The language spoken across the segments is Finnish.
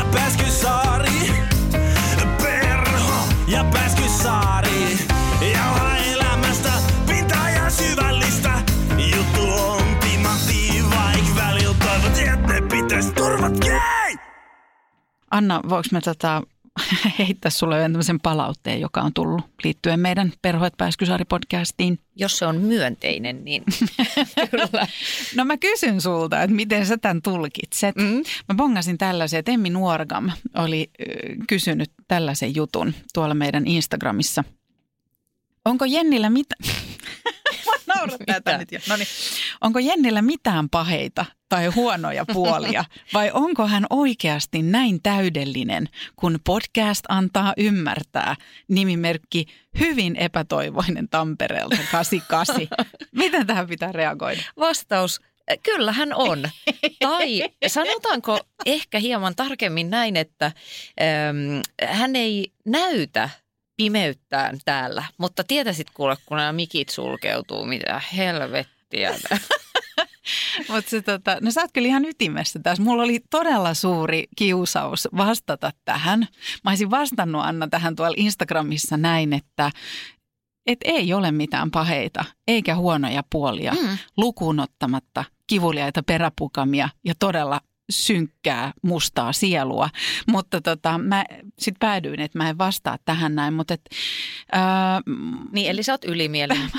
ja Pääskysaari. Perho ja Pääskysaari. Jauha elämästä pintaa ja syvällistä. Juttu on vaik välillä toivot, että ne pitäis turvat. Anna, voiko mä tota, heittää sulle yhden tämmöisen palautteen, joka on tullut liittyen meidän Perhoet Pääskysaari-podcastiin? Jos se on myönteinen, niin kyllä. No mä kysyn sulta, että miten sä tämän tulkitset. Mm. Mä bongasin tällaisen, että Emmi Nuorgam oli kysynyt tällaisen jutun tuolla meidän Instagramissa. Onko Jennillä mitä... Naurattaa tätä nyt jo. Noniin. Onko Jennillä mitään paheita tai huonoja puolia vai onko hän oikeasti näin täydellinen, kun podcast antaa ymmärtää nimimerkki hyvin epätoivoinen Tampereelta 88. Miten tähän pitää reagoida? Vastaus, kyllä hän on. Tai sanotaanko ehkä hieman tarkemmin näin, että äm, hän ei näytä pimeyttään täällä, mutta tietäisit kuule, kun nämä mikit sulkeutuu, mitä helvettiä. Mutta se tota, no sä oot kyllä ihan ytimessä tässä. Mulla oli todella suuri kiusaus vastata tähän. Mä olisin vastannut Anna tähän tuolla Instagramissa näin, että et ei ole mitään paheita eikä huonoja puolia mm. lukuun ottamatta kivuliaita peräpukamia ja todella synkkää, mustaa sielua. Mutta tota, mä sitten päädyin, että mä en vastaa tähän näin. Mutta et, ää, niin, eli sä oot ylimielinen.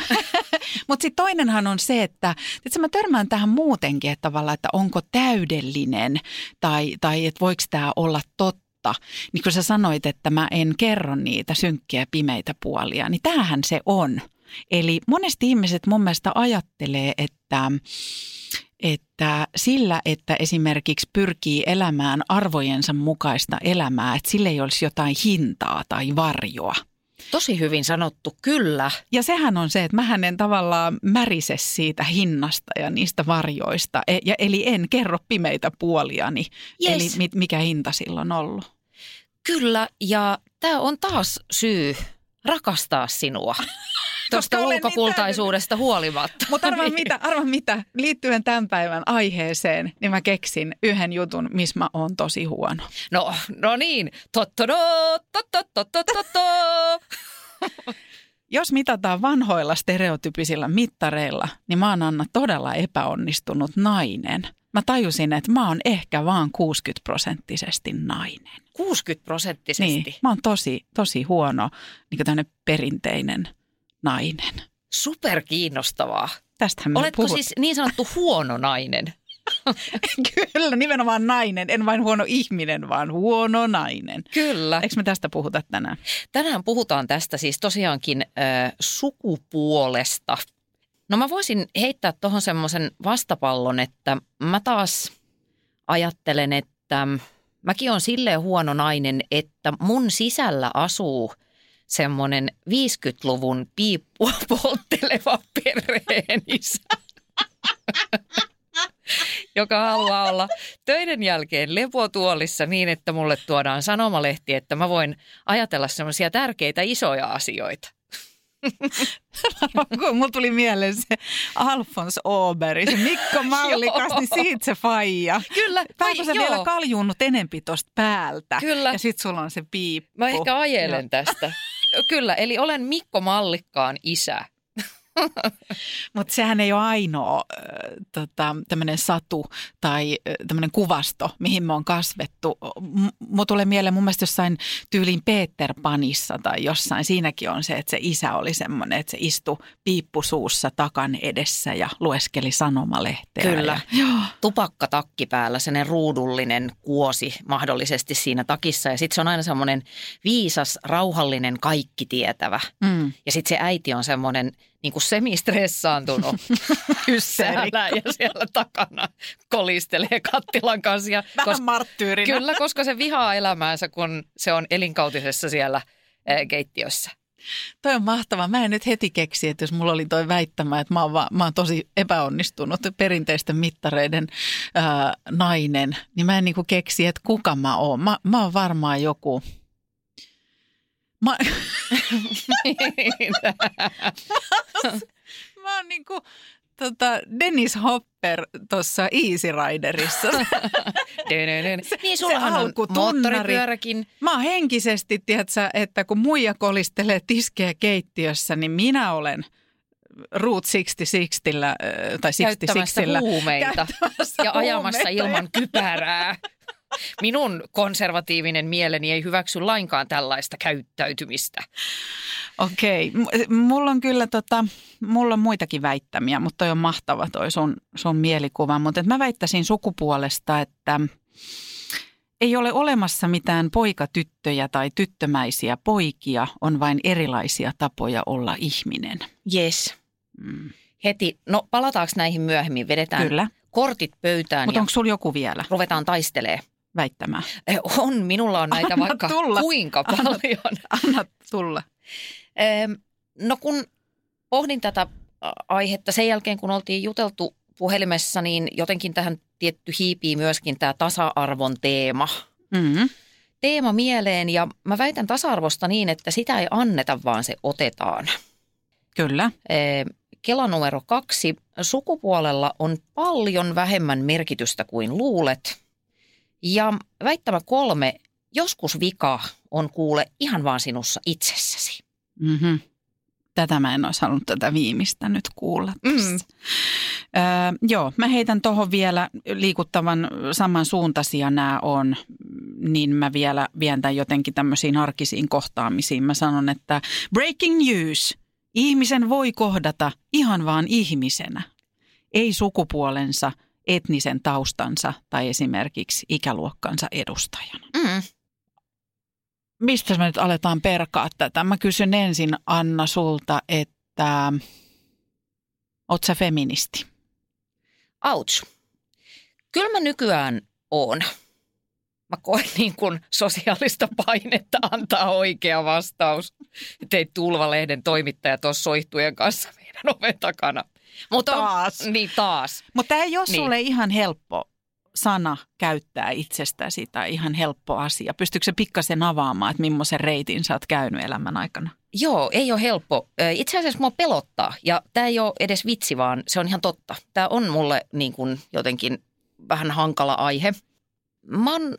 mutta sitten toinenhan on se, että, että mä törmään tähän muutenkin, että tavallaan, että onko täydellinen tai, tai että voiko tämä olla totta. Niin kun sä sanoit, että mä en kerro niitä synkkiä pimeitä puolia, niin tämähän se on. Eli monesti ihmiset mun mielestä ajattelee, että että sillä, että esimerkiksi pyrkii elämään arvojensa mukaista elämää, että sille ei olisi jotain hintaa tai varjoa. Tosi hyvin sanottu, kyllä. Ja sehän on se, että mä en tavallaan märise siitä hinnasta ja niistä varjoista. E- ja, eli en kerro pimeitä puoliani, yes. eli mikä hinta silloin on ollut. Kyllä, ja tämä on taas syy rakastaa sinua. Tuosta ulkokultaisuudesta niin huolimatta. Mutta arva niin. mitä, arva mitä, liittyen tämän päivän aiheeseen, niin mä keksin yhden jutun, missä mä oon tosi huono. No, no niin, tottodo. Jos mitataan vanhoilla stereotypisillä mittareilla, niin mä oon Anna todella epäonnistunut nainen. Mä tajusin, että mä oon ehkä vaan 60 prosenttisesti nainen. 60 prosenttisesti? Niin, mä oon tosi, tosi huono, niin tämmöinen perinteinen – nainen. Super kiinnostavaa. Tästähän me Oletko puhut. siis niin sanottu huono nainen? Kyllä, nimenomaan nainen. En vain huono ihminen, vaan huono nainen. Kyllä. Eikö me tästä puhuta tänään? Tänään puhutaan tästä siis tosiaankin äh, sukupuolesta. No mä voisin heittää tuohon semmoisen vastapallon, että mä taas ajattelen, että mäkin on silleen huono nainen, että mun sisällä asuu – semmoinen 50-luvun piippua poltteleva perheenisä, joka haluaa olla töiden jälkeen lepotuolissa niin, että mulle tuodaan sanomalehti, että mä voin ajatella semmoisia tärkeitä isoja asioita. Mulla tuli mieleen se Alfons Oberi, se Mikko Mallikas, niin siitä se faija. Kyllä. Pääkö sä vielä kaljunnut enempi tosta päältä? Kyllä. Ja sit sulla on se piippu. Mä ehkä ajelen tästä. Kyllä, eli olen Mikko Mallikkaan isä. Mutta sehän ei ole ainoa tota, tämmöinen satu tai tämmöinen kuvasto, mihin me on kasvettu. Mulla tulee mieleen mun mielestä jossain tyyliin Peter Panissa tai jossain. Siinäkin on se, että se isä oli semmoinen, että se istui piippusuussa takan edessä ja lueskeli sanomalehteä. Kyllä. Ja, Tupakka takki päällä, sellainen ruudullinen kuosi mahdollisesti siinä takissa. Ja sitten se on aina semmoinen viisas, rauhallinen, kaikki tietävä. Mm. Ja sitten se äiti on semmoinen – niin kuin semistressaantunut hyssäällä ja siellä takana kolistelee kattilan kanssa. Ja Vähän koska, marttyyrinä. Kyllä, koska se vihaa elämäänsä, kun se on elinkautisessa siellä ää, keittiössä. Toi on mahtavaa. Mä en nyt heti keksi, että jos mulla oli toi väittämä, että mä oon, va- mä oon tosi epäonnistunut perinteisten mittareiden ää, nainen, niin mä en niinku keksi, että kuka mä oon. Mä, mä oon varmaan joku – Mä, mä, oon niinku tota, Dennis Hopper tuossa Easy Riderissa. niin sullahan on moottoripyöräkin. Mä oon henkisesti, tiedätkö, että kun muija kolistelee tiskejä keittiössä, niin minä olen Route 66 tai 66 käyttämässä huumeita Käyttämässä ja ajamassa huumeita. ilman kypärää. Minun konservatiivinen mieleni ei hyväksy lainkaan tällaista käyttäytymistä. Okei, mulla on kyllä tota, mulla on muitakin väittämiä, mutta toi on mahtava toi sun, sun mielikuva. Mutta mä väittäisin sukupuolesta, että ei ole olemassa mitään poikatyttöjä tai tyttömäisiä poikia, on vain erilaisia tapoja olla ihminen. Yes. Mm. Heti, no palataanko näihin myöhemmin? Vedetään Kyllä, kortit pöytään mutta onko sulla joku vielä ruvetaan taistelee. Väittämään? Eh, On, minulla on näitä Anna vaikka tulla. kuinka Anna- paljon. Anna tulla. Ehm, No kun pohdin tätä aihetta sen jälkeen, kun oltiin juteltu puhelimessa, niin jotenkin tähän tietty hiipii myöskin tämä tasa-arvon teema. Mm-hmm. Teema mieleen ja mä väitän tasa-arvosta niin, että sitä ei anneta, vaan se otetaan. Kyllä. Kela numero kaksi. Sukupuolella on paljon vähemmän merkitystä kuin luulet. Ja väittämä kolme. Joskus vika on kuule ihan vaan sinussa itsessäsi. Mm-hmm. Tätä mä en olisi halunnut tätä viimeistä nyt kuulla tässä. Mm. Öö, joo, mä heitän tuohon vielä liikuttavan samansuuntaisia nämä on, niin mä vielä vien tämän jotenkin tämmöisiin arkisiin kohtaamisiin. Mä sanon, että breaking news, ihmisen voi kohdata ihan vaan ihmisenä, ei sukupuolensa, etnisen taustansa tai esimerkiksi ikäluokkansa edustajana. Mm. Mistä me nyt aletaan perkaa tätä? Mä kysyn ensin Anna sulta, että oot sä feministi? Ouch. Kyllä mä nykyään oon. Mä koen niin kuin sosiaalista painetta antaa oikea vastaus. Teit Tulva-lehden toimittaja tuossa soihtujen kanssa meidän oven takana. Mutta on- Taas. Niin taas. Mutta tämä ei ole Niin. sulle ihan helppo sana käyttää itsestäsi tai ihan helppo asia. Pystyykö se pikkasen avaamaan, että millaisen reitin sä oot käynyt elämän aikana? Joo, ei ole helppo. Itse asiassa mua pelottaa ja tämä ei ole edes vitsi, vaan se on ihan totta. Tämä on mulle niin kuin jotenkin vähän hankala aihe. Mä oon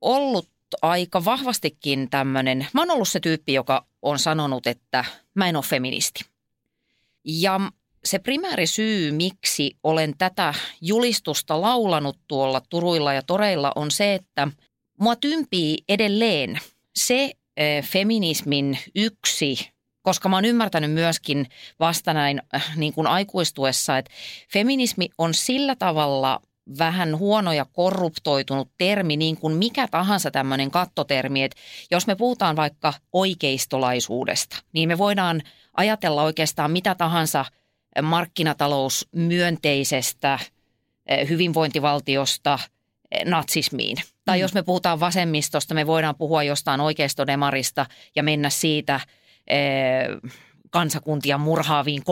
ollut aika vahvastikin tämmöinen, mä oon ollut se tyyppi, joka on sanonut, että mä en ole feministi. Ja se primääri syy, miksi olen tätä julistusta laulanut tuolla turuilla ja toreilla on se, että mua tympii edelleen se eh, feminismin yksi, koska mä oon ymmärtänyt myöskin vasta näin äh, niin kuin aikuistuessa, että feminismi on sillä tavalla vähän huono ja korruptoitunut termi, niin kuin mikä tahansa tämmöinen kattotermi, että jos me puhutaan vaikka oikeistolaisuudesta, niin me voidaan ajatella oikeastaan mitä tahansa markkinatalousmyönteisestä eh, hyvinvointivaltiosta eh, natsismiin. Tai Mm. jos me puhutaan vasemmistosta, me voidaan puhua jostain oikeistodemarista ja mennä siitä eh, kansakuntia murhaaviin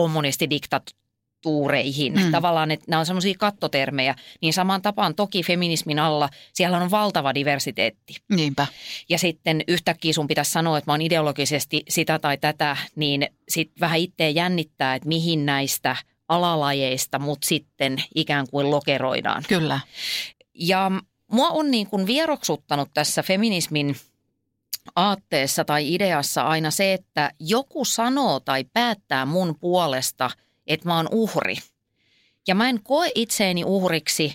kommunistidiktatuureihin. Mm. Tavallaan, että nämä on semmoisia kattotermejä. Niin samaan tapaan toki feminismin alla siellä on valtava diversiteetti. Niinpä. Ja sitten yhtäkkiä sun pitäisi sanoa, että mä oon ideologisesti sitä tai tätä, niin sit vähän itseä jännittää, että mihin näistä alalajeista mut sitten ikään kuin lokeroidaan. Kyllä. Ja mua on niin kuin vieroksuttanut tässä feminismin aatteessa tai ideassa aina se, että joku sanoo tai päättää mun puolesta, että mä oon uhri. Ja mä en koe itseeni uhriksi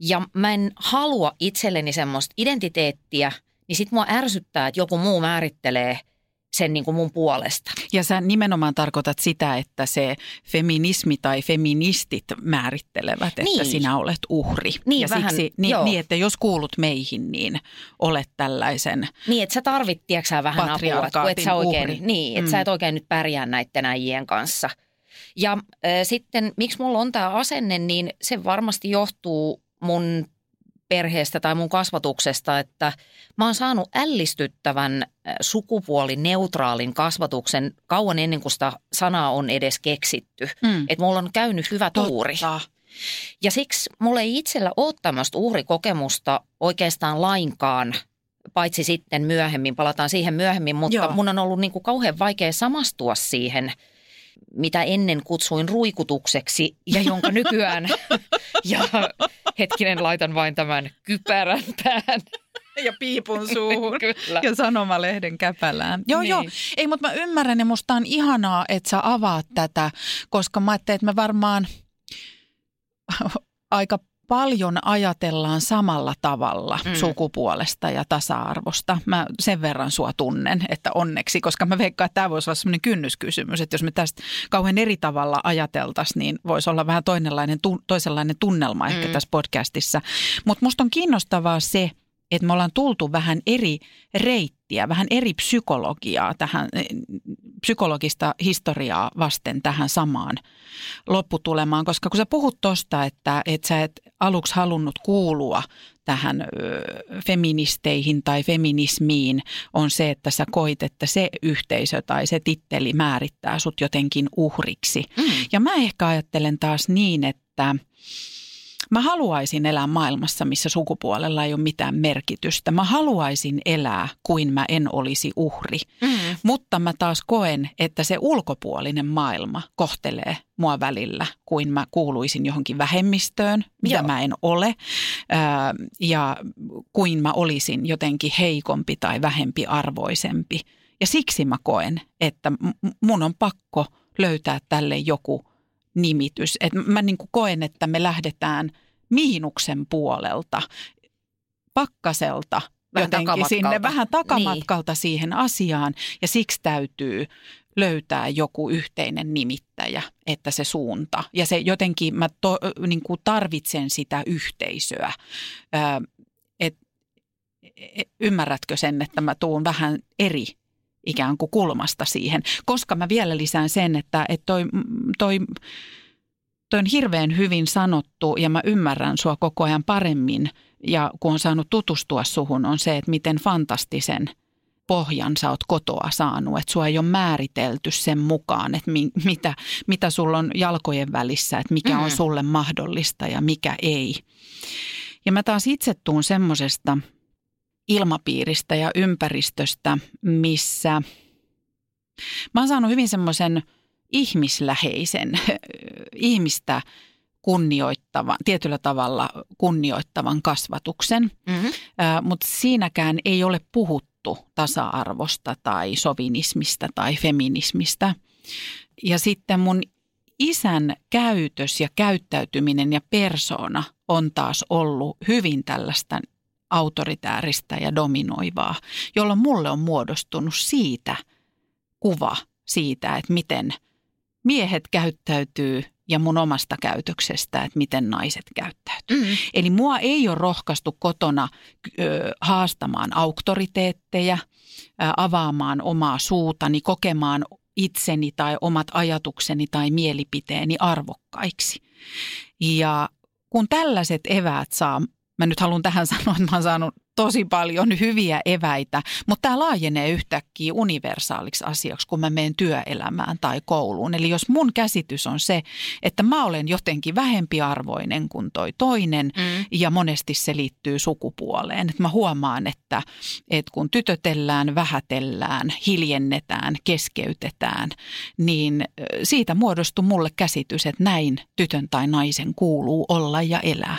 ja mä en halua itselleni semmoista identiteettiä, niin sit mua ärsyttää, että joku muu määrittelee sen niin kuin mun puolesta. Ja sä nimenomaan tarkoitat sitä, että se feminismi tai feministit määrittelevät, että Niin. sinä olet uhri. Niin, ja vähän, siksi, niin, joo. niin, että jos kuulut meihin, niin olet tällaisen. Niin, että sä tarvit, tiedätkö vähän apua, että kun et sä oikein, uhri. niin, että Mm. sä et oikein nyt pärjää näiden äijien kanssa. Ja äh, sitten, miksi mulla on tämä asenne, niin se varmasti johtuu mun perheestä tai mun kasvatuksesta, että mä oon saanut ällistyttävän sukupuolineutraalin kasvatuksen kauan ennen kuin sitä sanaa on edes keksitty. Mm. Että mulla on käynyt hyvä tuuri. Totta. Ja siksi mulla ei itsellä ole tämmöistä uhrikokemusta oikeastaan lainkaan, paitsi sitten myöhemmin, palataan siihen myöhemmin, mutta. Joo. mun on ollut niin kuin kauhean vaikea samastua siihen mitä ennen kutsuin ruikutukseksi ja jonka nykyään, ja hetkinen laitan vain tämän kypärän päähän. Ja piipun suuhun. Kyllä. Ja sanomalehden käpälään. Joo, Niin. joo. Ei, mutta mä ymmärrän ja musta on ihanaa, että sä avaat tätä, koska mä ajattelin, että me varmaan aika paljon ajatellaan samalla tavalla Mm. sukupuolesta ja tasa-arvosta. Mä sen verran sua tunnen, että onneksi, koska mä veikkaan, että tämä voisi olla semmoinen kynnyskysymys, että jos me tästä kauhean eri tavalla ajateltaisiin, niin voisi olla vähän toinenlainen, tu- toisenlainen tunnelma ehkä Mm. tässä podcastissa. Mutta musta on kiinnostavaa se, että me ollaan tultu vähän eri reittiä, vähän eri psykologiaa tähän, psykologista historiaa vasten tähän samaan lopputulemaan, koska kun sä puhut tosta, että, että sä et aluksi halunnut kuulua tähän feministeihin tai feminismiin, on se, että sä koit, että se yhteisö tai se titteli määrittää sut jotenkin uhriksi. Mm. Ja mä ehkä ajattelen taas niin, että mä haluaisin elää maailmassa, missä sukupuolella ei ole mitään merkitystä. Mä haluaisin elää kuin mä en olisi uhri. Mm. Mutta mä taas koen, että se ulkopuolinen maailma kohtelee mua välillä, kuin mä kuuluisin johonkin vähemmistöön, mitä Joo. mä en ole, ää, ja kuin mä olisin jotenkin heikompi tai vähempi arvoisempi. Ja siksi mä koen, että mun on pakko löytää tälle joku nimitys. Et mä niin kuin koen, että me lähdetään miinuksen puolelta, pakkaselta Vähän jotenkin sinne vähän takamatkalta niin. siihen asiaan ja siksi täytyy löytää joku yhteinen nimittäjä, että se suunta. Ja se jotenkin, mä to, niin kuin tarvitsen sitä yhteisöä. Ö, et, et, ymmärrätkö sen, että mä tuun vähän eri ikään kuin kulmasta siihen. Koska mä vielä lisään sen, että, että toi, toi, toi on hirveän hyvin sanottu ja mä ymmärrän sua koko ajan paremmin. Ja kun on saanut tutustua suhun, on se, että miten fantastisen pohjan sä oot kotoa saanut. Että sua ei ole määritelty sen mukaan, että mi, mitä, mitä sulla on jalkojen välissä, että mikä on Mm. sulle mahdollista ja mikä ei. Ja mä taas itse tuun semmoisesta ilmapiiristä ja ympäristöstä, missä mä oon saanut hyvin semmoisen ihmisläheisen, ihmistä kunnioittavan, tietyllä tavalla kunnioittavan kasvatuksen, Mm. mutta siinäkään ei ole puhuttu tasa-arvosta tai sovinismista tai feminismista. Ja sitten mun isän käytös ja käyttäytyminen ja persona on taas ollut hyvin tällaista autoritääristä ja dominoivaa, jolloin mulle on muodostunut siitä kuva siitä, että miten miehet käyttäytyy ja mun omasta käytöksestä, että miten naiset käyttäytyy. Mm. Eli mua ei ole rohkaistu kotona ö, haastamaan auktoriteetteja, ö, avaamaan omaa suutani, kokemaan itseni tai omat ajatukseni tai mielipiteeni arvokkaiksi. Ja kun tällaiset eväät saa, mä nyt haluan tähän sanoa, että mä oon saanut tosi paljon hyviä eväitä, mutta tämä laajenee yhtäkkiä universaaliksi asiaksi, kun mä menen työelämään tai kouluun. Eli jos mun käsitys on se, että mä olen jotenkin vähempiarvoinen kuin toi toinen, Mm. ja monesti se liittyy sukupuoleen. Et mä huomaan, että, että kun tytötellään, vähätellään, hiljennetään, keskeytetään, niin siitä muodostuu mulle käsitys, että näin tytön tai naisen kuuluu olla ja elää.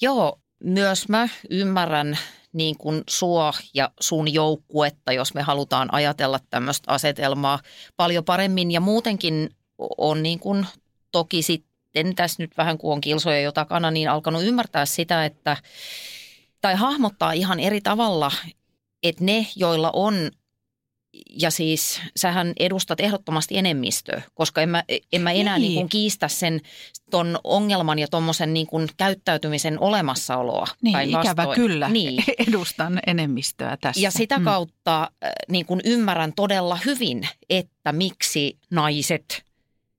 Joo, myös mä ymmärrän niin kuin sua ja sun joukkuetta, jos me halutaan ajatella tämmöistä asetelmaa paljon paremmin. Ja muutenkin on niin kuin toki sitten tässä nyt vähän kun on kilsoja jo takana, niin alkanut ymmärtää sitä, että tai hahmottaa ihan eri tavalla, että ne, joilla on ja siis sähän edustat ehdottomasti enemmistöä, koska en mä, en mä enää Niin. niin. Niin kiistä sen ton ongelman ja tuommoisen niin kuin käyttäytymisen olemassaoloa. Niin, ikävä kyllä. Niin. Edustan enemmistöä tässä. Ja sitä kautta äh, niin kuin ymmärrän todella hyvin, että miksi naiset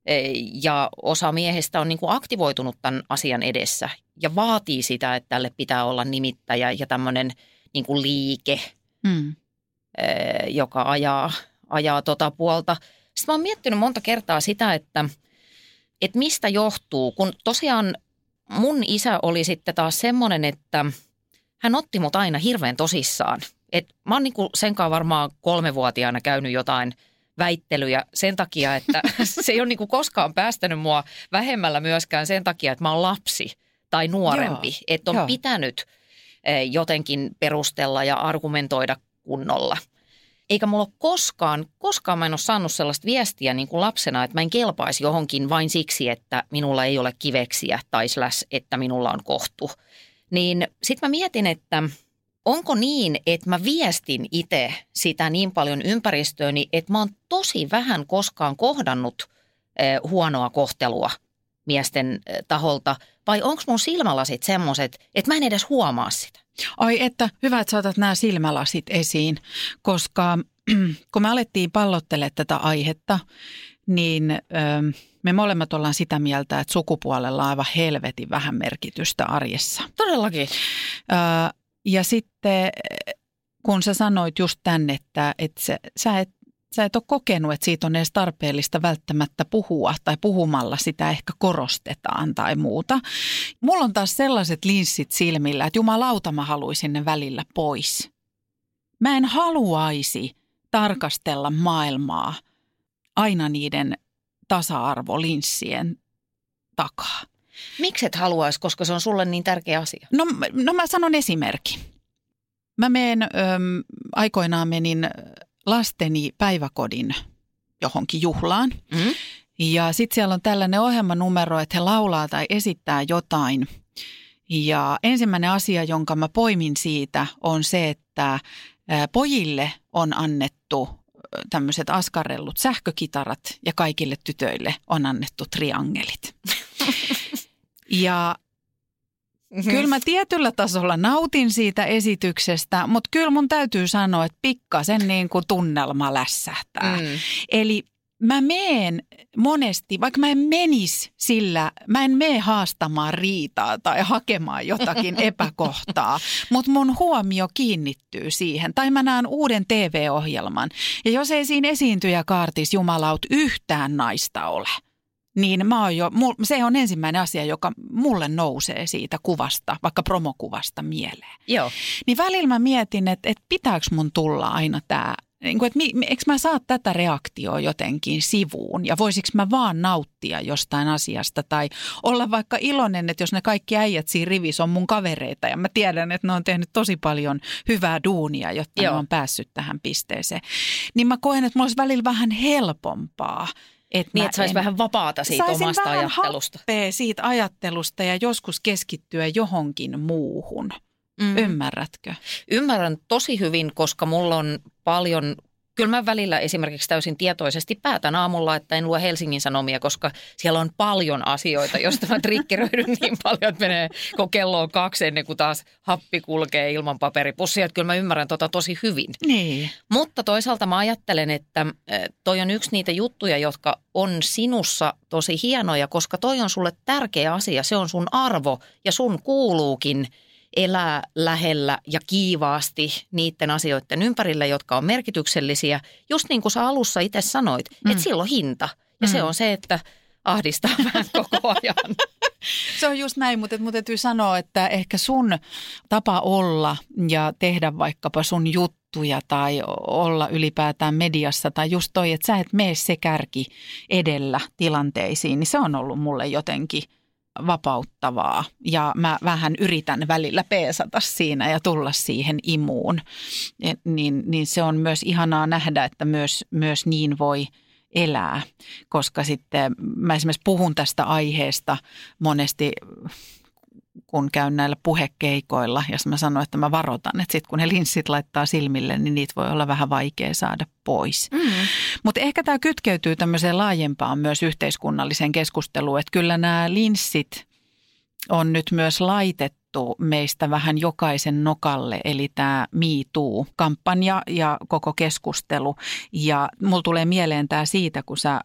eh, ja osa miehistä on niin kuin aktivoitunut tämän asian edessä ja vaatii sitä, että tälle pitää olla nimittäjä ja tämmöinen niin kuin liike, Mm. Eh, joka ajaa, ajaa tota puolta. Sitten mä oon miettinyt monta kertaa sitä, että, että mistä johtuu, kun tosiaan mun isä oli sitten taas semmoinen, että hän otti mut aina hirveän tosissaan. Et mä oon niinku senkaan varmaan kolmevuotiaana käynyt jotain väittelyjä sen takia, että se ei ole niin kuin koskaan päästänyt mua vähemmällä myöskään sen takia, että mä oon lapsi tai nuorempi. Että on Joo. pitänyt eh, jotenkin perustella ja argumentoida kunnolla. Eikä mulla koskaan, koskaan mä en ole saanut sellaista viestiä niin kuin lapsena, että mä en kelpaisi johonkin vain siksi, että minulla ei ole kiveksiä tai slash, että minulla on kohtu. Niin sit mä mietin, että onko niin, että mä viestin itse sitä niin paljon ympäristööni, että mä oon tosi vähän koskaan kohdannut eh, huonoa kohtelua miesten eh, taholta, vai onko mun silmälasit semmoiset, että mä en edes huomaa sitä? Ai että, hyvä, että saatat nämä silmälasit esiin, koska kun me alettiin pallottelemaan tätä aihetta, niin ö, me molemmat ollaan sitä mieltä, että sukupuolella on aivan helvetin vähän merkitystä arjessa. Todellakin. Ö, ja sitten kun sä sanoit just tänne, että, että sä, sä et sä et ole kokenut, että siitä on edes tarpeellista välttämättä puhua tai puhumalla sitä ehkä korostetaan tai muuta. Mulla on taas sellaiset linssit silmillä, että jumalauta mä haluaisin ne välillä pois. Mä en haluaisi tarkastella maailmaa aina niiden tasa-arvolinssien takaa. Miksi et haluaisi, koska se on sulle niin tärkeä asia? No, no mä sanon esimerkki. Mä menen, äm, aikoinaan menin lasteni päiväkodin johonkin juhlaan. Mm. Ja sitten siellä on tällainen ohjelmanumero, että he laulaa tai esittää jotain. Ja ensimmäinen asia, jonka mä poimin siitä, on se, että pojille on annettu tämmöiset askarrellut sähkökitarat ja kaikille tytöille on annettu triangelit. ja Mm-hmm. Kyllä mä tietyllä tasolla nautin siitä esityksestä, mutta kyllä mun täytyy sanoa, että pikkasen niin kuin tunnelma lässähtää. Mm. Eli mä meen monesti, vaikka mä en menis sillä, mä en mene haastamaan riitaa tai hakemaan jotakin epäkohtaa, mutta mun huomio kiinnittyy siihen. Tai mä näen uuden TV-ohjelman ja jos ei siinä esiintyjä kaartis jumalaut yhtään naista ole – niin mä oon jo, se on ensimmäinen asia, joka mulle nousee siitä kuvasta, vaikka promokuvasta mieleen. Joo. Niin välillä mä mietin, että, että pitääkö mun tulla aina tämä niin kuin, että eikö mä saa tätä reaktioa jotenkin sivuun ja voisiko mä vaan nauttia jostain asiasta tai olla vaikka iloinen, että jos ne kaikki äijät siinä rivissä on mun kavereita ja mä tiedän, että ne on tehnyt tosi paljon hyvää duunia, jotta Joo. ne on päässyt tähän pisteeseen. Niin mä koen, että mulla olisi välillä vähän helpompaa et niin, että saisi vähän vapaata siitä omasta vähän ajattelusta. siitä ajattelusta ja joskus keskittyä johonkin muuhun. Mm. Ymmärrätkö? Ymmärrän tosi hyvin, koska mulla on paljon Kyllä mä välillä esimerkiksi täysin tietoisesti päätän aamulla, että en lue Helsingin Sanomia, koska siellä on paljon asioita, joista mä trikkeröidyn niin paljon, että menee, kun kello on kaksi ennen kuin taas happi kulkee ilman paperipussia. Että kyllä mä ymmärrän tota tosi hyvin. Niin. Mutta toisaalta mä ajattelen, että toi on yksi niitä juttuja, jotka on sinussa tosi hienoja, koska toi on sulle tärkeä asia. Se on sun arvo ja sun kuuluukin – elää lähellä ja kiivaasti niiden asioiden ympärillä, jotka on merkityksellisiä. Just niin kuin sä alussa itse sanoit, mm. että sillä on hinta. Ja mm. se on se, että ahdistaa vähän koko ajan. Se on just näin, mutta mun täytyy sanoa, että ehkä sun tapa olla ja tehdä vaikkapa sun juttuja tai olla ylipäätään mediassa tai just toi, että sä et mene se kärki edellä tilanteisiin, niin se on ollut mulle jotenkin – vapauttavaa ja mä vähän yritän välillä peesata siinä ja tulla siihen imuun. Niin, niin se on myös ihanaa nähdä, että myös, myös niin voi elää, koska sitten mä esimerkiksi puhun tästä aiheesta monesti kun käyn näillä puhekeikoilla, ja mä sanon, että mä varoitan, että sitten kun ne linssit laittaa silmille, niin niitä voi olla vähän vaikea saada pois. Mm. Mutta ehkä tämä kytkeytyy tämmöiseen laajempaan myös yhteiskunnalliseen keskusteluun, että kyllä nämä linssit on nyt myös laitettu meistä vähän jokaisen nokalle, eli tämä Me Too-kampanja ja koko keskustelu. Ja mulla tulee mieleen tämä siitä, kun sä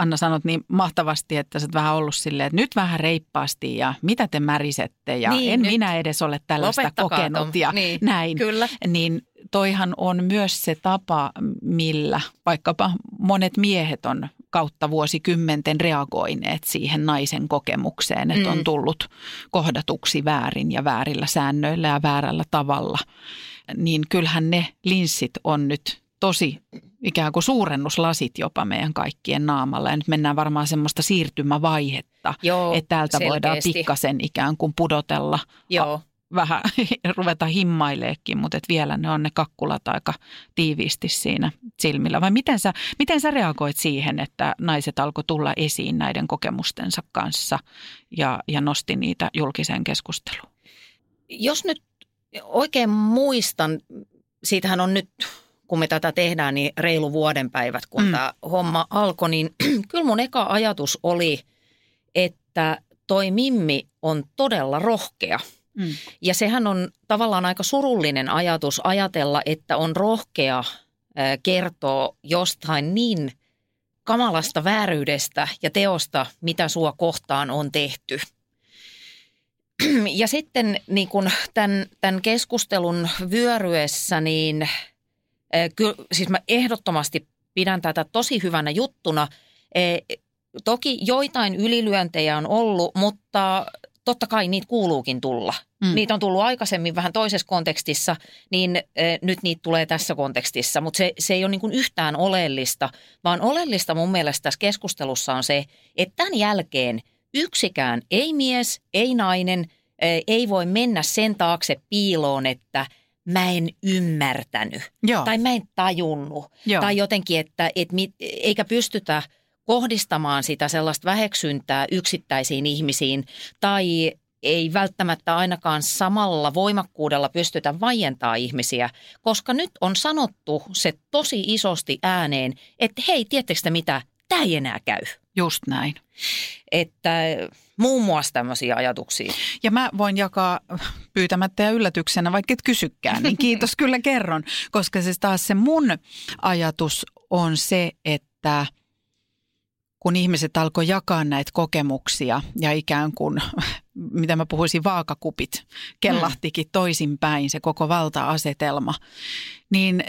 Anna sanot niin mahtavasti, että sä oot vähän ollut silleen, että nyt vähän reippaasti ja mitä te märisette ja niin, en nyt. minä edes ole tällaista kokenut tom. ja niin, näin. Kyllä. Niin toihan on myös se tapa, millä vaikkapa monet miehet on kautta vuosikymmenten reagoineet siihen naisen kokemukseen, että mm. on tullut kohdatuksi väärin ja väärillä säännöillä ja väärällä tavalla. Niin kyllähän ne linssit on nyt tosi ikään kuin suurennuslasit jopa meidän kaikkien naamalla. Ja nyt mennään varmaan semmoista siirtymävaihetta, Joo, että täältä selkeästi. voidaan pikkasen ikään kuin pudotella Joo. vähän ruveta himmaileekin, mutta et vielä ne on ne kakkulat aika tiiviisti siinä silmillä. Vai miten sä, miten sä reagoit siihen, että naiset alkoi tulla esiin näiden kokemustensa kanssa ja, ja nosti niitä julkiseen keskusteluun? Jos nyt oikein muistan, siitähän on nyt, kun me tätä tehdään, niin reilu vuoden päivät, kun Mm. tämä homma alkoi, niin kyllä mun eka ajatus oli, että toi Mimmi on todella rohkea. Mm. Ja sehän on tavallaan aika surullinen ajatus ajatella, että on rohkea ää, kertoa jostain niin kamalasta vääryydestä ja teosta, mitä sua kohtaan on tehty. Ja sitten niin kun tämän, tämän keskustelun vyöryessä, niin kyllä, siis mä ehdottomasti pidän tätä tosi hyvänä juttuna. Ää, Toki joitain ylilyöntejä on ollut, mutta totta kai niitä kuuluukin tulla. Mm. Niitä on tullut aikaisemmin vähän toisessa kontekstissa, niin eh, nyt niitä tulee tässä kontekstissa. Mutta se, se ei ole niin yhtään oleellista, vaan oleellista mun mielestä tässä keskustelussa on se, että tämän jälkeen yksikään, ei mies, ei nainen, eh, ei voi mennä sen taakse piiloon, että mä en ymmärtänyt Joo, tai mä en tajunnut. joo. Tai jotenkin, että et, mit- eikä pystytä kohdistamaan sitä sellaista väheksyntää yksittäisiin ihmisiin tai ei välttämättä ainakaan samalla voimakkuudella pystytä vaientaa ihmisiä, koska nyt on sanottu se tosi isosti ääneen, että hei, tiedättekö te mitä, tämä ei enää käy. Just näin. Että muun muassa tämmöisiä ajatuksia. Ja mä voin jakaa pyytämättä ja yllätyksenä, vaikka et kysykään, niin kiitos kyllä kerron. Koska se taas se mun ajatus on se, että kun ihmiset alkoi jakaa näitä kokemuksia ja ikään kuin, mitä mä puhuisin, vaakakupit kellahtikin toisinpäin se koko valta-asetelma, niin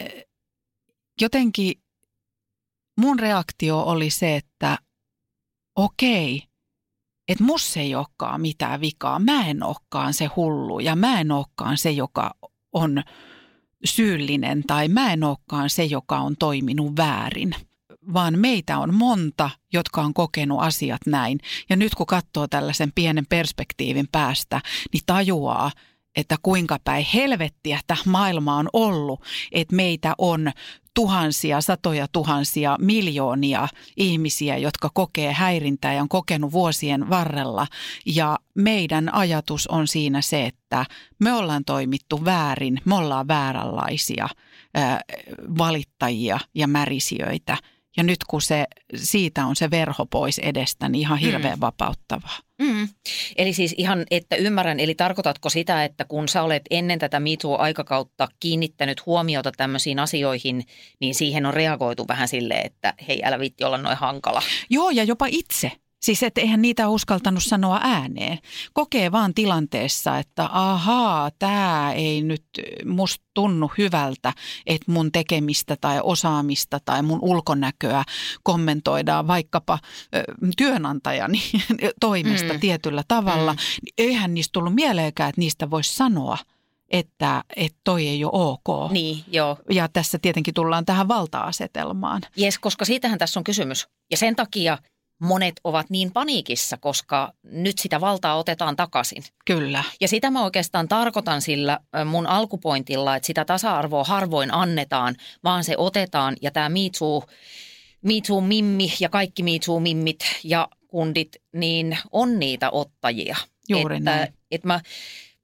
jotenkin mun reaktio oli se, että okei, että mussa ei olekaan mitään vikaa. Mä en olekaan se hullu ja mä en olekaan se, joka on syyllinen tai mä en olekaan se, joka on toiminut väärin. Vaan meitä on monta, jotka on kokenut asiat näin. Ja nyt kun katsoo tällaisen pienen perspektiivin päästä, niin tajuaa, että kuinka päin helvettiä tämä maailma on ollut, että meitä on tuhansia, satoja tuhansia, miljoonia ihmisiä, jotka kokee häirintää ja on kokenut vuosien varrella. Ja meidän ajatus on siinä se, että me ollaan toimittu väärin, me ollaan vääränlaisia ää, valittajia ja märisijöitä. Ja nyt kun se, siitä on se verho pois edestä, niin ihan hirveän mm. vapauttavaa. Mm. Eli siis ihan, että ymmärrän, eli tarkoitatko sitä, että kun sä olet ennen tätä MeToo-aikakautta kiinnittänyt huomiota tämmöisiin asioihin, niin siihen on reagoitu vähän silleen, että hei älä vitti olla noin hankala. Joo, ja jopa itse. Siis että eihän niitä uskaltanut sanoa ääneen. Kokee vaan tilanteessa, että ahaa, tämä ei nyt musta tunnu hyvältä, että mun tekemistä tai osaamista tai mun ulkonäköä kommentoidaan vaikkapa ö, työnantajani toimesta mm. Tietyllä tavalla. Mm. Eihän niistä tullut mieleenkään, että niistä voisi sanoa, että, että toi ei ole ok. Niin, joo. Ja tässä tietenkin tullaan tähän valta-asetelmaan. Jes, koska siitähän tässä on kysymys. Ja sen takia monet ovat niin paniikissa, koska nyt sitä valtaa otetaan takaisin. Kyllä. Ja sitä mä oikeastaan tarkoitan sillä mun alkupointilla, että sitä tasa-arvoa harvoin annetaan, vaan se otetaan ja tämä MeToo, MeToo Mimmi ja kaikki MeToo Mimmit ja kundit, niin on niitä ottajia. Juuri että, näin. Että mä,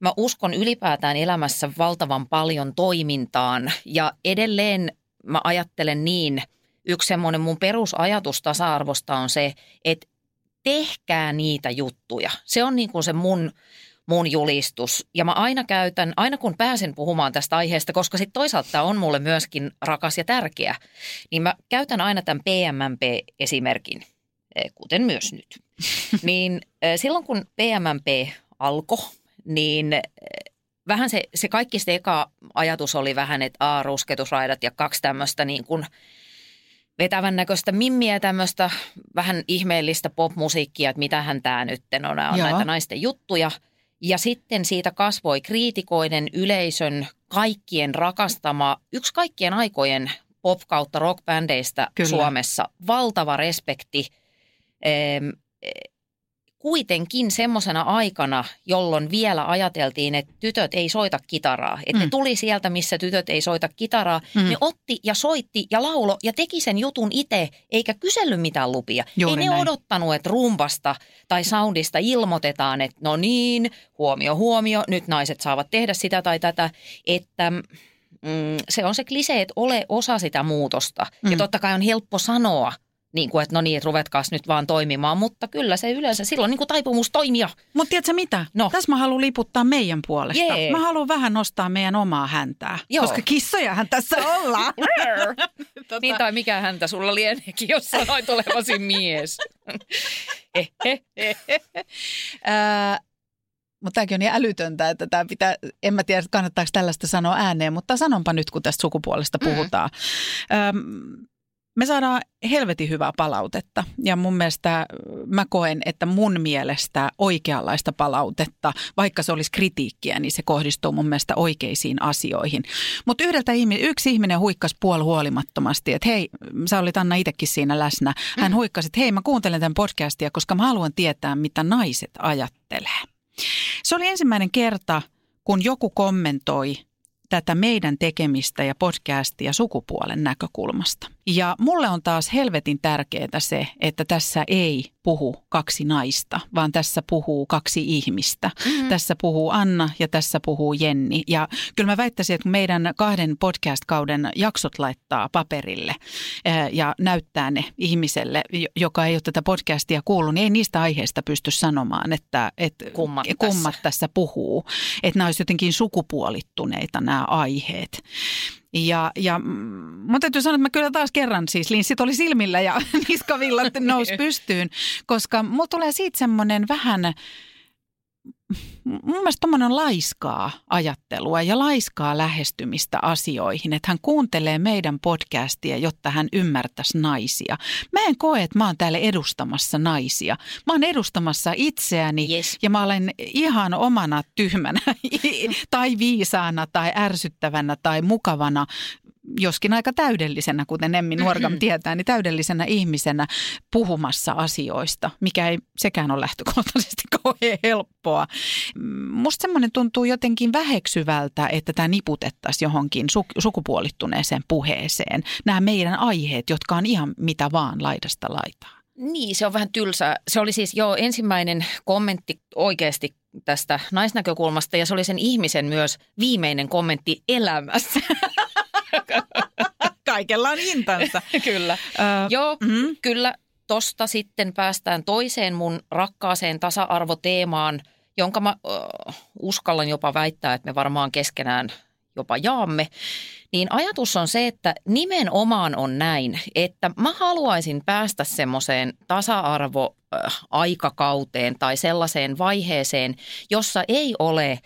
mä uskon ylipäätään elämässä valtavan paljon toimintaan ja edelleen mä ajattelen niin, yksi semmoinen mun perusajatus tasa-arvosta on se, että tehkää niitä juttuja. Se on niin kuin se mun, mun julistus. Ja mä aina käytän, aina kun pääsen puhumaan tästä aiheesta, koska sitten toisaalta tämä on mulle myöskin rakas ja tärkeä, niin mä käytän aina tämän PMMP-esimerkin, eh, kuten myös nyt. niin eh, silloin kun PMMP alkoi, niin eh, vähän se, se kaikki se eka ajatus oli vähän, että a, rusketusraidat ja kaksi tämmöistä niin kuin vetävän näköistä mimmiä tämmöistä vähän ihmeellistä popmusiikkia, että mitähän tämä nyt on, on Joo. näitä naisten juttuja. Ja sitten siitä kasvoi kriitikoiden, yleisön, kaikkien rakastama, yksi kaikkien aikojen pop- kautta rock-bändeistä Kyllä. Suomessa. Valtava respekti. Em, eh, kuitenkin semmoisena aikana, jolloin vielä ajateltiin, että tytöt ei soita kitaraa. Että mm. Ne tuli sieltä, missä tytöt ei soita kitaraa. Mm. Ne otti ja soitti ja laulo ja teki sen jutun itse, eikä kysellyt mitään lupia. Juuri ei ne näin. odottanut, että rumpasta tai soundista ilmoitetaan, että no niin, huomio, huomio, nyt naiset saavat tehdä sitä tai tätä. Että mm, se on se klise, että ole osa sitä muutosta. Mm. Ja totta kai on helppo sanoa, niin kuin, että no niin, että ruvetkaas nyt vaan toimimaan, mutta kyllä se yleensä, silloin niin kuin taipumus toimia. Mutta tiedätkö mitä? No. Tässä mä haluan liputtaa meidän puolesta. Jee. Mä haluan vähän nostaa meidän omaa häntää. Joo. Koska kissojahan tässä ollaan. tota, Niin tai mikä häntä sulla lieneekin, jos sanoit olevasi mies. Eh, eh, eh. mutta tämäkin on niin älytöntä, että tämä pitää, en mä tiedä kannattaako tällaista sanoa ääneen, mutta sanonpa nyt, kun tästä sukupuolesta Mm. puhutaan. Mm. Me saadaan helvetin hyvää palautetta ja mun mielestä mä koen, että mun mielestä oikeanlaista palautetta, vaikka se olisi kritiikkiä, niin se kohdistuu mun mielestä oikeisiin asioihin. Mutta yhdeltä ihmi- yksi ihminen huikkasi puol huolimattomasti, että hei, sä olit Anna itsekin siinä läsnä. Hän huikkasi, että hei mä kuuntelen tämän podcastia, koska mä haluan tietää, mitä naiset ajattelee. Se oli ensimmäinen kerta, kun joku kommentoi tätä meidän tekemistä ja podcastia sukupuolen näkökulmasta. Ja mulle on taas helvetin tärkeää se, että tässä ei puhu kaksi naista, vaan tässä puhuu kaksi ihmistä. Mm-hmm. Tässä puhuu Anna ja tässä puhuu Jenni. Ja kyllä mä väittäisin, että meidän kahden podcast-kauden jaksot laittaa paperille ja näyttää ne ihmiselle, jo- joka ei ole tätä podcastia kuullut, niin ei niistä aiheista pysty sanomaan, että, että Kummat tässä. kummat tässä puhuu. Että nämä olisi jotenkin sukupuolittuneita nämä aiheet. Ja, ja mm, mun täytyy sanoa, että mä kyllä taas kerran siis linssit oli silmillä ja niskavillat nousi pystyyn, koska mulla tulee siitä semmoinen vähän, mun mielestä tommonen laiskaa ajattelua ja laiskaa lähestymistä asioihin, että hän kuuntelee meidän podcastia, jotta hän ymmärtäisi naisia. Mä en koe, että mä oon täällä edustamassa naisia. Mä oon edustamassa itseäni Yes. ja mä olen ihan omana tyhmänä tai viisaana tai ärsyttävänä tai mukavana joskin aika täydellisenä, kuten Emmi Nuorgam tietää, niin täydellisenä ihmisenä puhumassa asioista, mikä ei sekään ole lähtökohtaisesti kauhean helppoa. Mm, Musta semmoinen tuntuu jotenkin väheksyvältä, että tämä niputettaisiin johonkin su- sukupuolittuneeseen puheeseen. Nämä meidän aiheet, jotka on ihan mitä vaan laidasta laitaa. Niin, se on vähän tylsää. Se oli siis jo ensimmäinen kommentti oikeasti tästä naisnäkökulmasta ja se oli sen ihmisen myös viimeinen kommentti elämässä. Kaikella on hintansa. Kyllä. Ö, Joo, mm. kyllä tosta sitten päästään toiseen mun rakkaaseen tasa-arvoteemaan, jonka mä äh, uskallan jopa väittää, että me varmaan keskenään jopa jaamme. Niin ajatus on se, että nimenomaan on näin, että mä haluaisin päästä semmoiseen tasa-arvo äh, aikakauteen tai sellaiseen vaiheeseen, jossa ei ole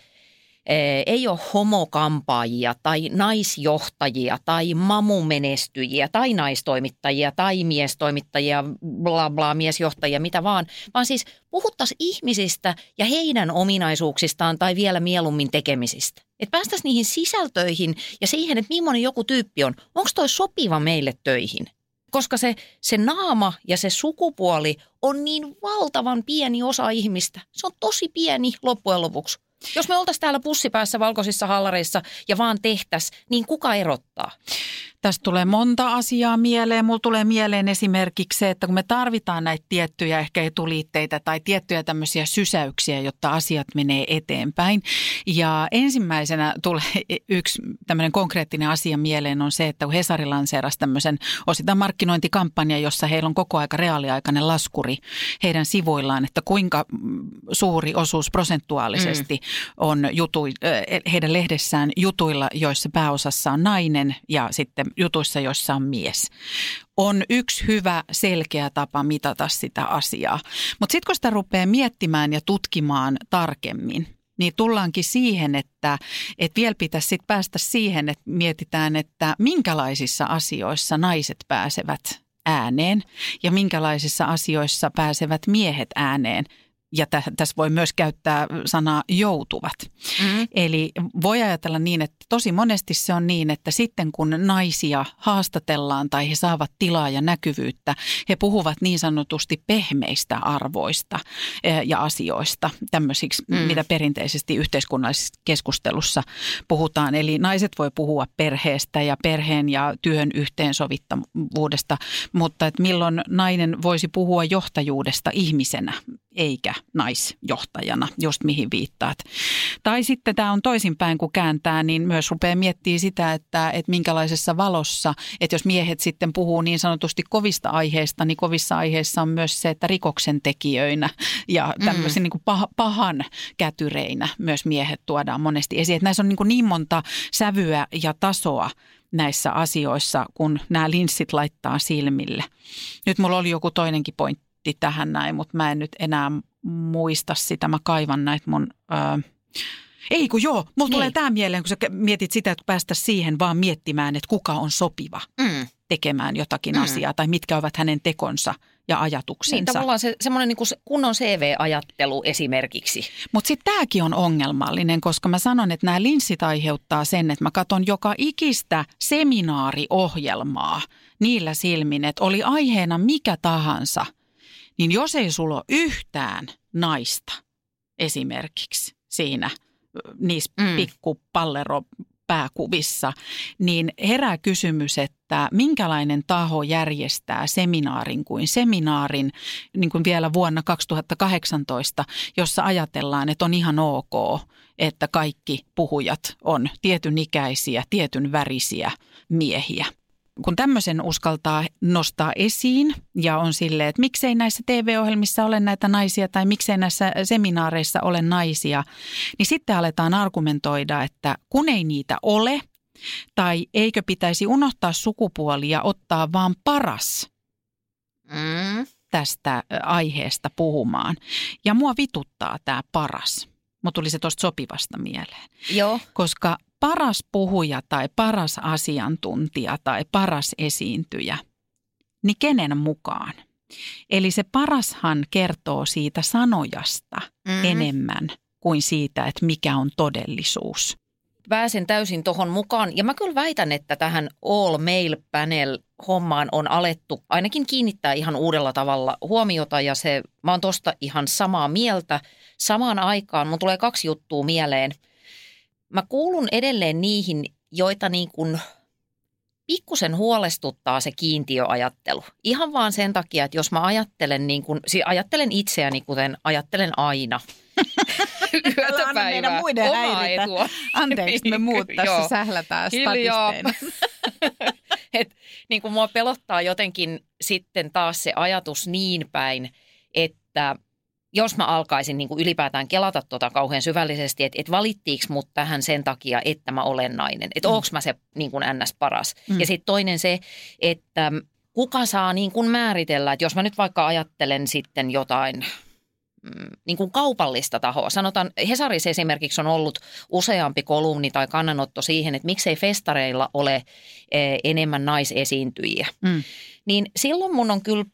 ei ole homokampaajia tai naisjohtajia tai mamumenestyjiä tai naistoimittajia tai miestoimittajia, bla bla, miesjohtajia, mitä vaan, vaan siis puhuttaisiin ihmisistä ja heidän ominaisuuksistaan tai vielä mieluummin tekemisistä. Että päästäisiin niihin sisältöihin ja siihen, että millainen joku tyyppi on. Onko toi sopiva meille töihin? Koska se, se naama ja se sukupuoli on niin valtavan pieni osa ihmistä. Se on tosi pieni loppujen lopuksi. Jos me oltaisiin täällä pussipäässä valkoisissa hallareissa ja vaan tehtäis, niin kuka erottaa? Tästä tulee monta asiaa mieleen. Mulla tulee mieleen esimerkiksi se, että kun me tarvitaan näitä tiettyjä ehkä etuliitteitä tai tiettyjä tämmöisiä sysäyksiä, jotta asiat menee eteenpäin. Ja ensimmäisenä tulee yksi tämmöinen konkreettinen asia mieleen on se, että kun Hesari lanseerasi tämmöisen osittain markkinointikampanjan, jossa heillä on koko aika reaaliaikainen laskuri heidän sivuillaan, että kuinka mm, suuri osuus prosentuaalisesti on jutu, heidän lehdessään jutuilla, joissa pääosassa on nainen ja sitten jutuissa, joissa on mies. On yksi hyvä selkeä tapa mitata sitä asiaa. Mutta sitten kun sitä rupeaa miettimään ja tutkimaan tarkemmin, niin tullaankin siihen, että, että vielä pitäisi sit päästä siihen, että mietitään, että minkälaisissa asioissa naiset pääsevät ääneen ja minkälaisissa asioissa pääsevät miehet ääneen ja tä, tässä voi myös käyttää sanaa joutuvat. Mm. Eli voi ajatella niin, että tosi monesti se on niin, että sitten kun naisia haastatellaan tai he saavat tilaa ja näkyvyyttä, he puhuvat niin sanotusti pehmeistä arvoista eh, ja asioista, tämmöisiksi, mm. mitä perinteisesti yhteiskunnallisessa keskustelussa puhutaan. Eli naiset voi puhua perheestä ja perheen ja työn yhteensovittavuudesta, mutta että milloin nainen voisi puhua johtajuudesta ihmisenä, eikä naisjohtajana, just mihin viittaat. Tai sitten tämä on toisinpäin, kun kääntää, niin myös rupeaa miettimään sitä, että, että minkälaisessa valossa, että jos miehet sitten puhuu niin sanotusti kovista aiheista, niin kovissa aiheissa on myös se, että rikoksen tekijöinä ja tämmöisen mm. niin kuin pahan kätyreinä myös miehet tuodaan monesti esiin. Että näissä on niin, kuin niin monta sävyä ja tasoa, näissä asioissa, kun nämä linssit laittaa silmille. Nyt mulla oli joku toinenkin pointti pointti tähän näin, mutta mä en nyt enää muista sitä. Mä kaivan näitä mun... Öö, ei kun joo, mulla niin. tulee tämä mieleen, kun sä mietit sitä, että päästä siihen vaan miettimään, että kuka on sopiva mm. tekemään jotakin mm. asiaa tai mitkä ovat hänen tekonsa ja ajatuksensa. Niin, tavallaan se, semmoinen niin kunnon CV-ajattelu esimerkiksi. Mutta sitten tämäkin on ongelmallinen, koska mä sanon, että nämä linssit aiheuttaa sen, että mä katson joka ikistä seminaariohjelmaa niillä silmin, että oli aiheena mikä tahansa – niin jos ei sulla ole yhtään naista esimerkiksi siinä niissä mm. pikkupallero pääkuvissa, niin herää kysymys, että minkälainen taho järjestää seminaarin kuin seminaarin niin kuin vielä vuonna 2018, jossa ajatellaan, että on ihan ok, että kaikki puhujat on tietyn ikäisiä, tietyn värisiä miehiä kun tämmöisen uskaltaa nostaa esiin ja on silleen, että miksei näissä TV-ohjelmissa ole näitä naisia tai miksei näissä seminaareissa ole naisia, niin sitten aletaan argumentoida, että kun ei niitä ole tai eikö pitäisi unohtaa sukupuoli ja ottaa vaan paras mm. tästä aiheesta puhumaan. Ja mua vituttaa tämä paras. Mutta tuli se tuosta sopivasta mieleen. Joo. Koska paras puhuja tai paras asiantuntija tai paras esiintyjä, niin kenen mukaan? Eli se parashan kertoo siitä sanojasta mm-hmm. enemmän kuin siitä, että mikä on todellisuus. Pääsen täysin tuohon mukaan ja mä kyllä väitän, että tähän All Mail Panel hommaan on alettu ainakin kiinnittää ihan uudella tavalla huomiota ja se, mä oon tosta ihan samaa mieltä. Samaan aikaan mun tulee kaksi juttua mieleen – Mä kuulun edelleen niihin, joita niin kuin pikkusen huolestuttaa se kiintiöajattelu. Ihan vaan sen takia, että jos mä ajattelen, niin kuin, siis ajattelen itseäni, kuten ajattelen aina. Yötä meidän muiden häiritä. Etua. Anteeksi, me muut tässä sählätään statisteina. Et, niin kuin mua pelottaa jotenkin sitten taas se ajatus niin päin, että jos mä alkaisin niin kuin ylipäätään kelata tota kauhean syvällisesti, että et valittiinko mut tähän sen takia, että mä olen nainen, että mm. onko mä se niin kuin ns. paras. Mm. Ja sitten toinen se, että kuka saa niin kuin määritellä, että jos mä nyt vaikka ajattelen sitten jotain mm, niin kuin kaupallista tahoa. Sanotaan, Hesarissa esimerkiksi on ollut useampi kolumni tai kannanotto siihen, että miksei festareilla ole e, enemmän naisesiintyjiä. Mm. Niin silloin mun on kyllä,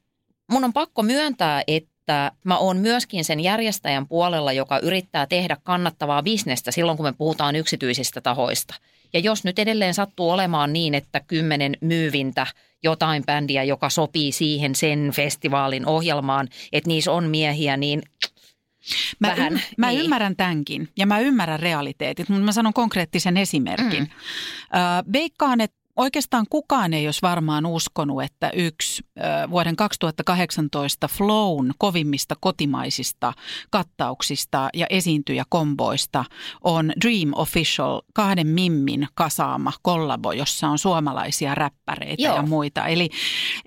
mun on pakko myöntää, että että mä oon myöskin sen järjestäjän puolella, joka yrittää tehdä kannattavaa bisnestä silloin, kun me puhutaan yksityisistä tahoista. Ja jos nyt edelleen sattuu olemaan niin, että kymmenen myyvintä jotain bändiä, joka sopii siihen sen festivaalin ohjelmaan, että niissä on miehiä, niin Mä, Vähän, y- mä niin. ymmärrän tämänkin ja mä ymmärrän realiteetit, mutta mä sanon konkreettisen esimerkin. Mm. veikkaan, että Oikeastaan kukaan ei olisi varmaan uskonut, että yksi vuoden 2018 Flown kovimmista kotimaisista kattauksista ja esiintyjäkomboista on Dream Official kahden Mimmin kasaama kollabo, jossa on suomalaisia räppäreitä Joo. ja muita. Eli,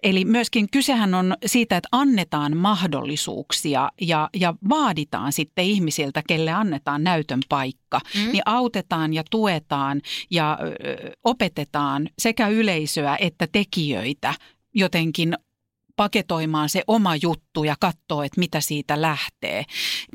eli myöskin kysehän on siitä, että annetaan mahdollisuuksia ja, ja vaaditaan sitten ihmisiltä, kelle annetaan näytön paikka, mm. niin autetaan ja tuetaan ja ö, opetetaan sekä yleisöä että tekijöitä jotenkin paketoimaan se oma juttu ja katsoa, että mitä siitä lähtee.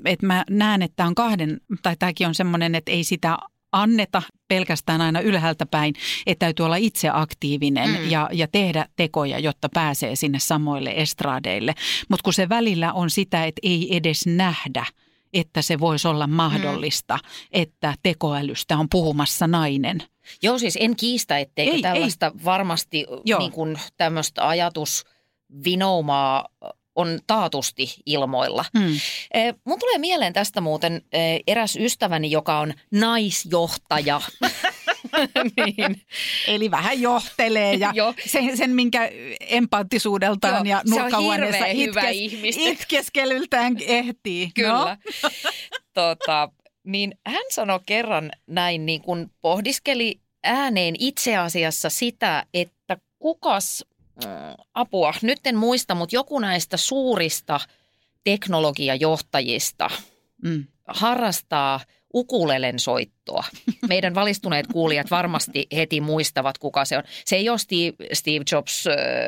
Et mä näen, että on kahden, tai tämäkin on semmoinen, että ei sitä anneta pelkästään aina ylhäältä päin, että täytyy olla itse aktiivinen mm. ja, ja tehdä tekoja, jotta pääsee sinne samoille estradeille. Mutta kun se välillä on sitä, että ei edes nähdä, että se voisi olla mahdollista, mm. että tekoälystä on puhumassa nainen. Joo, siis en kiistä, etteikö ei, tällaista ei. varmasti niin kuin tämmöistä ajatusvinoumaa on taatusti ilmoilla. Hmm. Mun tulee mieleen tästä muuten eräs ystäväni, joka on naisjohtaja. niin. Eli vähän johtelee ja sen, sen, minkä empaattisuudeltaan Joo, ja nurkkahuoneessa itkes, itkeskelyltään ehtii. Kyllä. No. tota, niin hän sanoi kerran näin, niin kun pohdiskeli ääneen itse asiassa sitä, että kukas apua, nyt en muista, mutta joku näistä suurista teknologiajohtajista mm. harrastaa ukulelen soittoa. Meidän valistuneet kuulijat varmasti heti muistavat, kuka se on. Se ei ole Steve, Steve Jobs,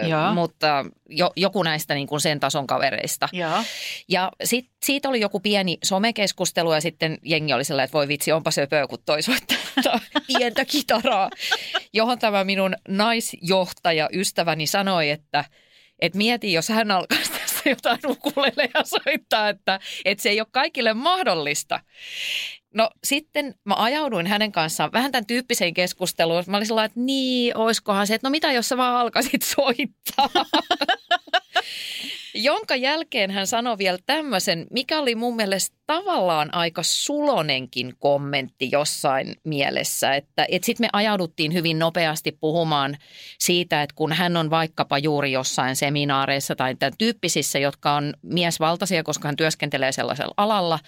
ja. mutta jo, joku näistä niin kuin sen tason kavereista. Ja, ja sit, siitä oli joku pieni somekeskustelu ja sitten jengi oli sellainen, että voi vitsi, onpa söpöä, kun toi soittaa pientä kitaraa, johon tämä minun naisjohtaja ystäväni sanoi, että, että mieti, jos hän alkaisi jotain ukuleleja soittaa, että, että se ei ole kaikille mahdollista. No sitten mä ajauduin hänen kanssaan vähän tämän tyyppiseen keskusteluun. Mä olin sellainen, että niin, oiskohan se, että no mitä jos sä vaan alkaisit soittaa. Jonka jälkeen hän sanoi vielä tämmöisen, mikä oli mun mielestä tavallaan aika sulonenkin kommentti jossain mielessä. Että, että sitten me ajauduttiin hyvin nopeasti puhumaan siitä, että kun hän on vaikkapa juuri jossain seminaareissa tai tämän tyyppisissä, jotka on miesvaltaisia, koska hän työskentelee sellaisella alalla,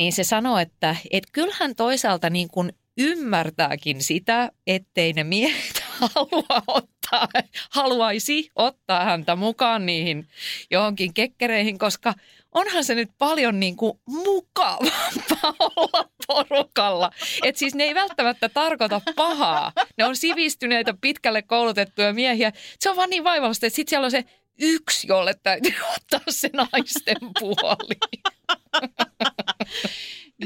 niin se sanoo, että et kyllähän toisaalta niin kuin ymmärtääkin sitä, ettei ne miehet halua ottaa, haluaisi ottaa häntä mukaan niihin johonkin kekkereihin, koska onhan se nyt paljon niin kuin mukavampaa olla porukalla. Et siis ne ei välttämättä tarkoita pahaa. Ne on sivistyneitä, pitkälle koulutettuja miehiä. Se on vaan niin vaivallista, että sitten siellä on se yksi, jolle täytyy ottaa se naisten puoli.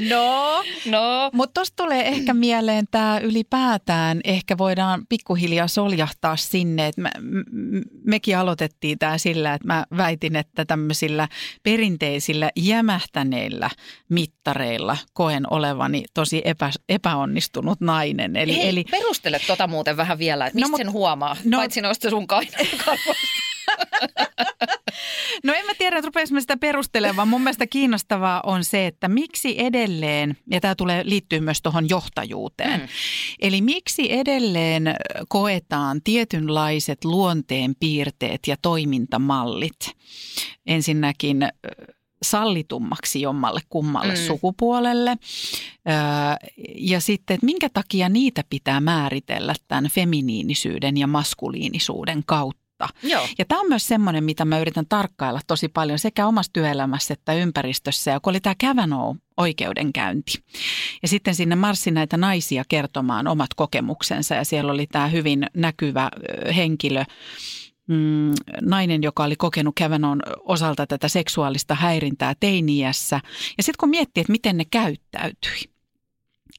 No, no. mutta tuosta tulee ehkä mieleen tämä ylipäätään, ehkä voidaan pikkuhiljaa soljahtaa sinne, että me, mekin aloitettiin tämä sillä, että mä väitin, että tämmöisillä perinteisillä jämähtäneillä mittareilla koen olevani tosi epä, epäonnistunut nainen. Eli, Hei, eli, perustele tota muuten vähän vielä, että no mistä sen huomaa, no, paitsi noista sun kainalokarvoista. No en mä tiedä, että rupeaisimme sitä perustelemaan. Mun mielestä kiinnostavaa on se, että miksi edelleen, ja tämä tulee liittyy myös tuohon johtajuuteen, mm. eli miksi edelleen koetaan tietynlaiset luonteen piirteet ja toimintamallit. Ensinnäkin sallitummaksi jommalle kummalle mm. sukupuolelle. ja sitten, että minkä takia niitä pitää määritellä tämän feminiinisyyden ja maskuliinisuuden kautta kautta. Joo. Ja tämä on myös semmoinen, mitä mä yritän tarkkailla tosi paljon sekä omassa työelämässä että ympäristössä. Ja kun oli tämä Kavanaugh oikeudenkäynti. Ja sitten sinne marssi näitä naisia kertomaan omat kokemuksensa ja siellä oli tämä hyvin näkyvä henkilö, mm, nainen, joka oli kokenut Kavanaughin osalta tätä seksuaalista häirintää teiniässä. Ja sitten kun miettii, että miten ne käyttäytyi,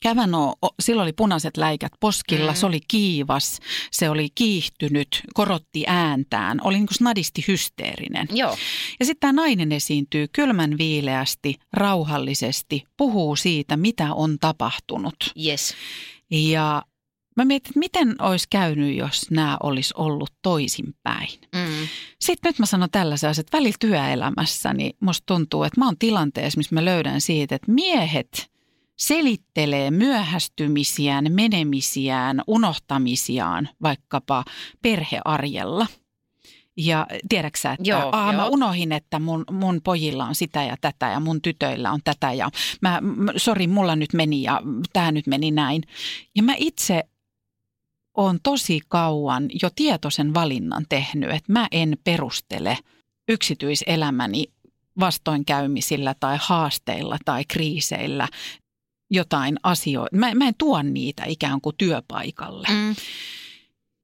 Kävänoo, sillä oli punaiset läikät poskilla, mm. se oli kiivas, se oli kiihtynyt, korotti ääntään, oli niin kuin snadisti hysteerinen. Joo. Ja sitten tämä nainen esiintyy kylmän viileästi, rauhallisesti, puhuu siitä, mitä on tapahtunut. Yes. Ja mä mietin, että miten olisi käynyt, jos nämä olisi ollut toisinpäin. Mm. Sitten nyt mä sanon tällaisen asian, että välillä työelämässä, niin musta tuntuu, että mä oon tilanteessa, missä mä löydän siitä, että miehet – selittelee myöhästymisiään, menemisiään, unohtamisiaan vaikkapa perhearjella. Ja tiedätkö että joo, aa, joo. mä unohin, että mun, mun pojilla on sitä ja tätä ja mun tytöillä on tätä ja mä, sori, mulla nyt meni ja tämä nyt meni näin. Ja mä itse on tosi kauan jo tietoisen valinnan tehnyt, että mä en perustele yksityiselämäni vastoinkäymisillä tai haasteilla tai kriiseillä jotain asioita. Mä, mä en tuo niitä ikään kuin työpaikalle. Mm.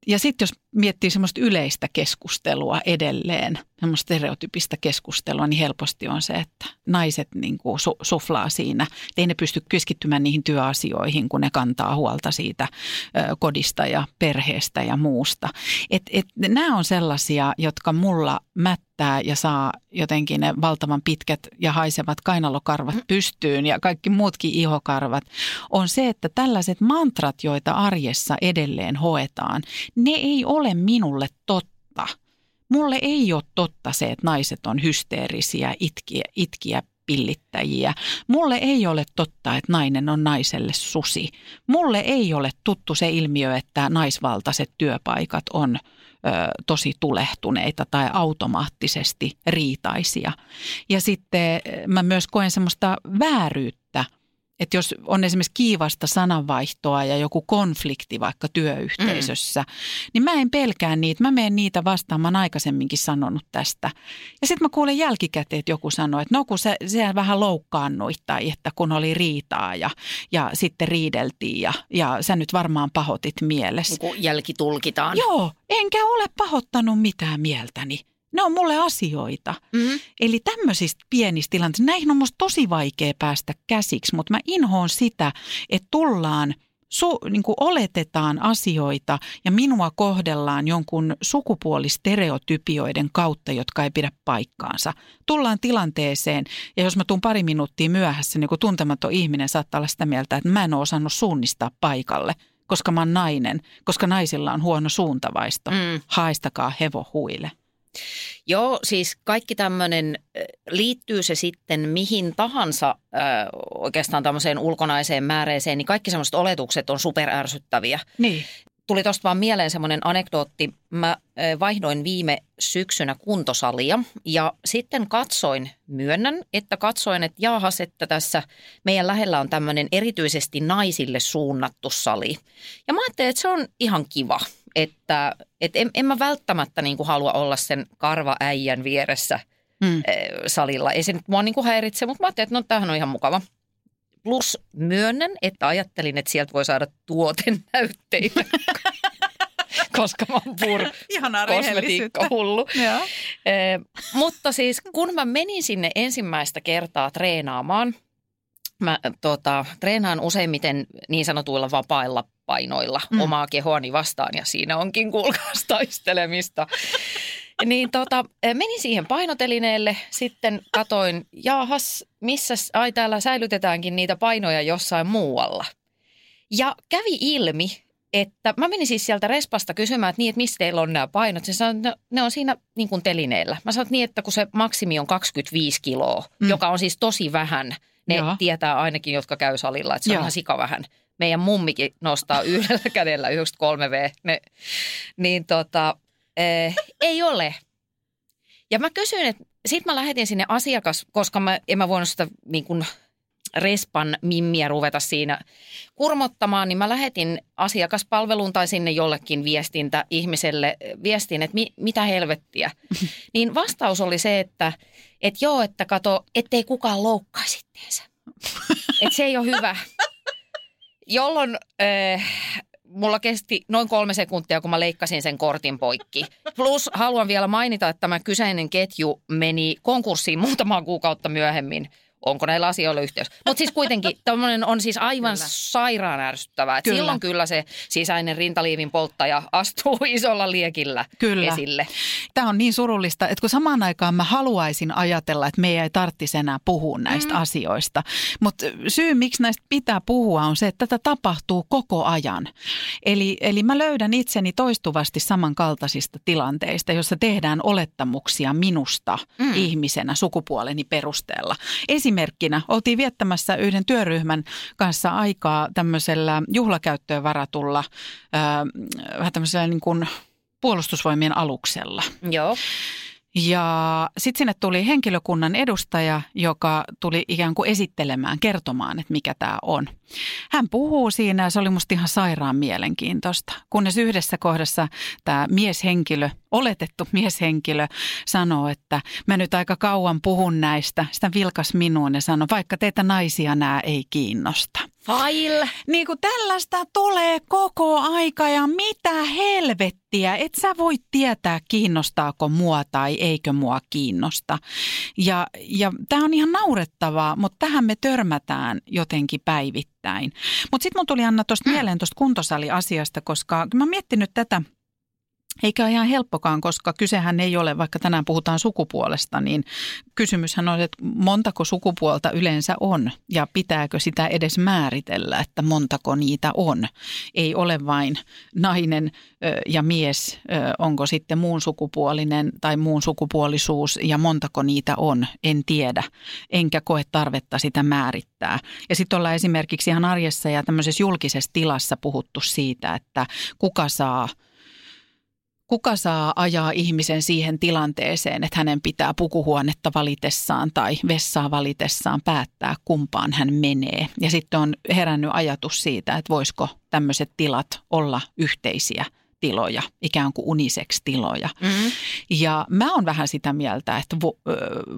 Ja sitten jos miettii semmoista yleistä keskustelua edelleen, semmoista stereotypista keskustelua, niin helposti on se, että naiset niin kuin su- suflaa siinä. Ei ne pysty keskittymään niihin työasioihin, kun ne kantaa huolta siitä ö, kodista ja perheestä ja muusta. Et, et, nämä on sellaisia, jotka mulla mättää ja saa jotenkin ne valtavan pitkät ja haisevat kainalokarvat pystyyn ja kaikki muutkin ihokarvat, on se, että tällaiset mantrat, joita arjessa edelleen hoetaan, ne ei ole minulle totta. Mulle ei ole totta se, että naiset on hysteerisiä, itkiä, itkiä pillittäjiä. Mulle ei ole totta, että nainen on naiselle susi. Mulle ei ole tuttu se ilmiö, että naisvaltaiset työpaikat on ö, tosi tulehtuneita tai automaattisesti riitaisia. Ja sitten mä myös koen semmoista vääryyttä – että jos on esimerkiksi kiivasta sananvaihtoa ja joku konflikti vaikka työyhteisössä, mm. niin mä en pelkää niitä. Mä menen niitä vastaan, mä oon aikaisemminkin sanonut tästä. Ja sitten mä kuulen jälkikäteen, että joku sanoo, että no kun se, se vähän loukkaannuit tai että kun oli riitaa ja, ja sitten riideltiin ja, ja sä nyt varmaan pahotit mielessä. Niin jälkitulkitaan. Joo, enkä ole pahoittanut mitään mieltäni ne on mulle asioita. Mm-hmm. Eli tämmöisistä pienistä tilanteista, näihin on musta tosi vaikea päästä käsiksi, mutta mä inhoon sitä, että tullaan su, niin kuin oletetaan asioita ja minua kohdellaan jonkun sukupuolistereotypioiden kautta, jotka ei pidä paikkaansa. Tullaan tilanteeseen ja jos mä tuun pari minuuttia myöhässä, niin kun tuntematon ihminen saattaa olla sitä mieltä, että mä en ole osannut suunnistaa paikalle, koska mä oon nainen, koska naisilla on huono suuntavaisto. Mm. Haistakaa hevo huile. Joo, siis kaikki tämmöinen, liittyy se sitten mihin tahansa äh, oikeastaan tämmöiseen ulkonaiseen määreeseen, niin kaikki semmoiset oletukset on superärsyttäviä. Niin. Tuli tuosta vaan mieleen semmoinen anekdootti. Mä vaihdoin viime syksynä kuntosalia ja sitten katsoin, myönnän, että katsoin, että jaahas, että tässä meidän lähellä on tämmöinen erityisesti naisille suunnattu sali. Ja mä ajattelin, että se on ihan kiva – että et en, en mä välttämättä niin kuin halua olla sen karvaäijän vieressä mm. salilla. Ei se nyt mua niin kuin häiritse, mutta mä ajattelin, että no tämähän on ihan mukava. Plus myönnän, että ajattelin, että sieltä voi saada tuotennäytteitä. koska mä oon pur kosmetiikkahullu. e, mutta siis kun mä menin sinne ensimmäistä kertaa treenaamaan, mä tota, treenaan useimmiten niin sanotuilla vapailla painoilla mm. omaa kehoani vastaan ja siinä onkin kuulkaas taistelemista. niin tota, menin siihen painotelineelle, sitten katoin, jaahas, missä, ai täällä säilytetäänkin niitä painoja jossain muualla. Ja kävi ilmi, että mä menin siis sieltä respasta kysymään, että niin, että mistä teillä on nämä painot. Se sanoi, että ne on siinä niin kuin telineellä. Mä sanoin, että niin, että kun se maksimi on 25 kiloa, mm. joka on siis tosi vähän. Ne Joo. tietää ainakin, jotka käy salilla, että se Joo. on ihan sika vähän meidän mummikin nostaa yhdellä kädellä 93V, ne, niin tota, eh, ei ole. Ja mä kysyin, että sitten mä lähetin sinne asiakas, koska mä, en mä voinut sitä niin kuin respan mimmiä ruveta siinä kurmottamaan, niin mä lähetin asiakaspalveluun tai sinne jollekin viestintä ihmiselle viestin, että mi, mitä helvettiä. Niin vastaus oli se, että et joo, että kato, ettei kukaan loukkaisi itteensä. Että se ei ole hyvä jolloin äh, mulla kesti noin kolme sekuntia, kun mä leikkasin sen kortin poikki. Plus haluan vielä mainita, että tämä kyseinen ketju meni konkurssiin muutamaa kuukautta myöhemmin onko näillä asioilla yhteys. Mutta siis kuitenkin tämmöinen on siis aivan kyllä. sairaan ärsyttävää. Kyllä. Silloin kyllä se sisäinen rintaliivin polttaja astuu isolla liekillä kyllä. esille. Tämä on niin surullista, että kun samaan aikaan mä haluaisin ajatella, että meidän ei tarvitsisi enää puhua näistä mm. asioista. Mutta syy, miksi näistä pitää puhua, on se, että tätä tapahtuu koko ajan. Eli, eli mä löydän itseni toistuvasti samankaltaisista tilanteista, jossa tehdään olettamuksia minusta mm. ihmisenä sukupuoleni perusteella. Esim esimerkkinä oltiin viettämässä yhden työryhmän kanssa aikaa tämmöisellä juhlakäyttöön varatulla äh, vähän tämmöisellä niin kuin puolustusvoimien aluksella. Joo. Ja sitten sinne tuli henkilökunnan edustaja, joka tuli ikään kuin esittelemään, kertomaan, että mikä tämä on. Hän puhuu siinä ja se oli musta ihan sairaan mielenkiintoista. Kunnes yhdessä kohdassa tämä mieshenkilö, oletettu mieshenkilö, sanoo, että mä nyt aika kauan puhun näistä. Sitä vilkas minuun ja sanoi, vaikka teitä naisia nämä ei kiinnosta. File. Niin kuin tällaista tulee koko aika ja mitä helvettiä. Et sä voi tietää, kiinnostaako mua tai eikö mua kiinnosta. Ja, ja tämä on ihan naurettavaa, mutta tähän me törmätään jotenkin päivittäin. Mutta sitten mun tuli Anna tuosta mieleen tuosta kuntosaliasiasta, koska mä oon miettinyt tätä – eikä ole ihan helppokaan, koska kysehän ei ole, vaikka tänään puhutaan sukupuolesta, niin kysymyshän on, että montako sukupuolta yleensä on ja pitääkö sitä edes määritellä, että montako niitä on. Ei ole vain nainen ja mies, onko sitten muun sukupuolinen tai muun sukupuolisuus ja montako niitä on, en tiedä. Enkä koe tarvetta sitä määrittää. Ja sitten ollaan esimerkiksi ihan arjessa ja tämmöisessä julkisessa tilassa puhuttu siitä, että kuka saa – kuka saa ajaa ihmisen siihen tilanteeseen, että hänen pitää pukuhuonetta valitessaan tai vessaa valitessaan päättää, kumpaan hän menee. Ja sitten on herännyt ajatus siitä, että voisiko tämmöiset tilat olla yhteisiä – tiloja, ikään kuin unisex-tiloja. Mm-hmm. Ja mä oon vähän sitä mieltä, että vo,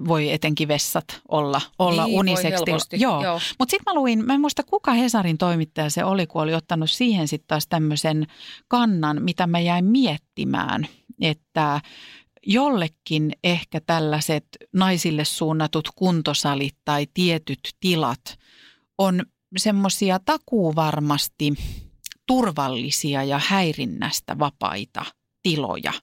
voi etenkin vessat olla, olla niin, unisex-tiloja. Joo. Joo. Mutta sitten mä luin, mä en muista kuka Hesarin toimittaja se oli, kun oli ottanut siihen sitten taas tämmöisen kannan, mitä mä jäin miettimään, että jollekin ehkä tällaiset naisille suunnatut kuntosalit tai tietyt tilat on semmoisia takuuvarmasti – turvallisia ja häirinnästä vapaita tiloja.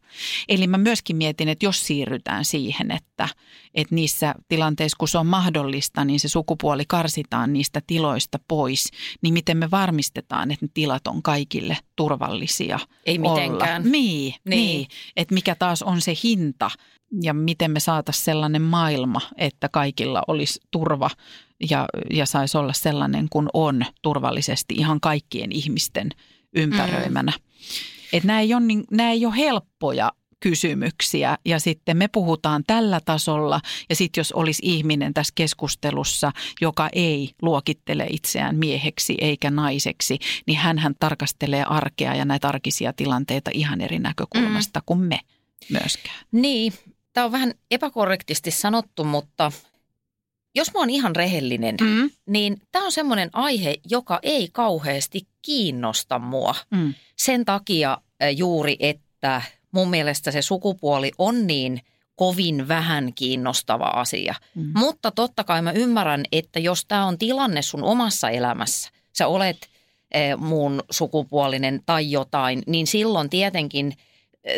Eli mä myöskin mietin, että jos siirrytään siihen, että, että niissä tilanteissa, kun se on mahdollista, niin se sukupuoli karsitaan niistä tiloista pois, niin miten me varmistetaan, että ne tilat on kaikille turvallisia Ei olla. mitenkään. Niin, niin. niin. että mikä taas on se hinta ja miten me saataisiin sellainen maailma, että kaikilla olisi turva ja, ja saisi olla sellainen kuin on turvallisesti ihan kaikkien ihmisten ympäröimänä. Mm. Että nämä ei, ole, niin, nämä ei ole helppoja kysymyksiä ja sitten me puhutaan tällä tasolla ja sitten jos olisi ihminen tässä keskustelussa, joka ei luokittele itseään mieheksi eikä naiseksi, niin hän tarkastelee arkea ja näitä arkisia tilanteita ihan eri näkökulmasta mm. kuin me myöskään. Niin, tämä on vähän epäkorrektisti sanottu, mutta jos mä oon ihan rehellinen, mm. niin tämä on semmoinen aihe, joka ei kauheasti kiinnosta mua. Mm. Sen takia juuri, että mun mielestä se sukupuoli on niin kovin vähän kiinnostava asia. Mm. Mutta totta kai mä ymmärrän, että jos tämä on tilanne sun omassa elämässä, sä olet muun sukupuolinen tai jotain, niin silloin tietenkin –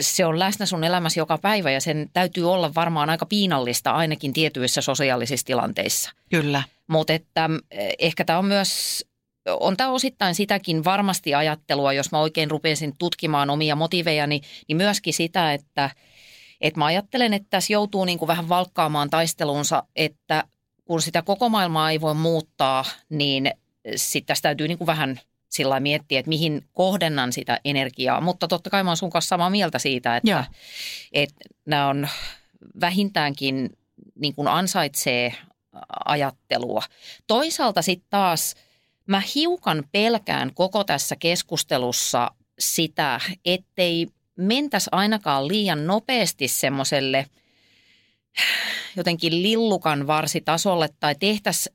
se on läsnä sun elämässä joka päivä ja sen täytyy olla varmaan aika piinallista ainakin tietyissä sosiaalisissa tilanteissa. Kyllä. Mutta että eh, ehkä tämä on myös, on tämä osittain sitäkin varmasti ajattelua, jos mä oikein rupesin tutkimaan omia motivejani, niin myöskin sitä, että, että mä ajattelen, että tässä joutuu niin kuin vähän valkkaamaan taistelunsa, että kun sitä koko maailmaa ei voi muuttaa, niin sitten tässä täytyy niin kuin vähän – sillä miettiä, että mihin kohdennan sitä energiaa. Mutta totta kai mä oon sun kanssa samaa mieltä siitä, että, että nämä on vähintäänkin niin kuin ansaitsee ajattelua. Toisaalta sitten taas mä hiukan pelkään koko tässä keskustelussa sitä, ettei mentäisi ainakaan liian nopeasti semmoiselle – jotenkin lillukan varsitasolle tai tehtäisiin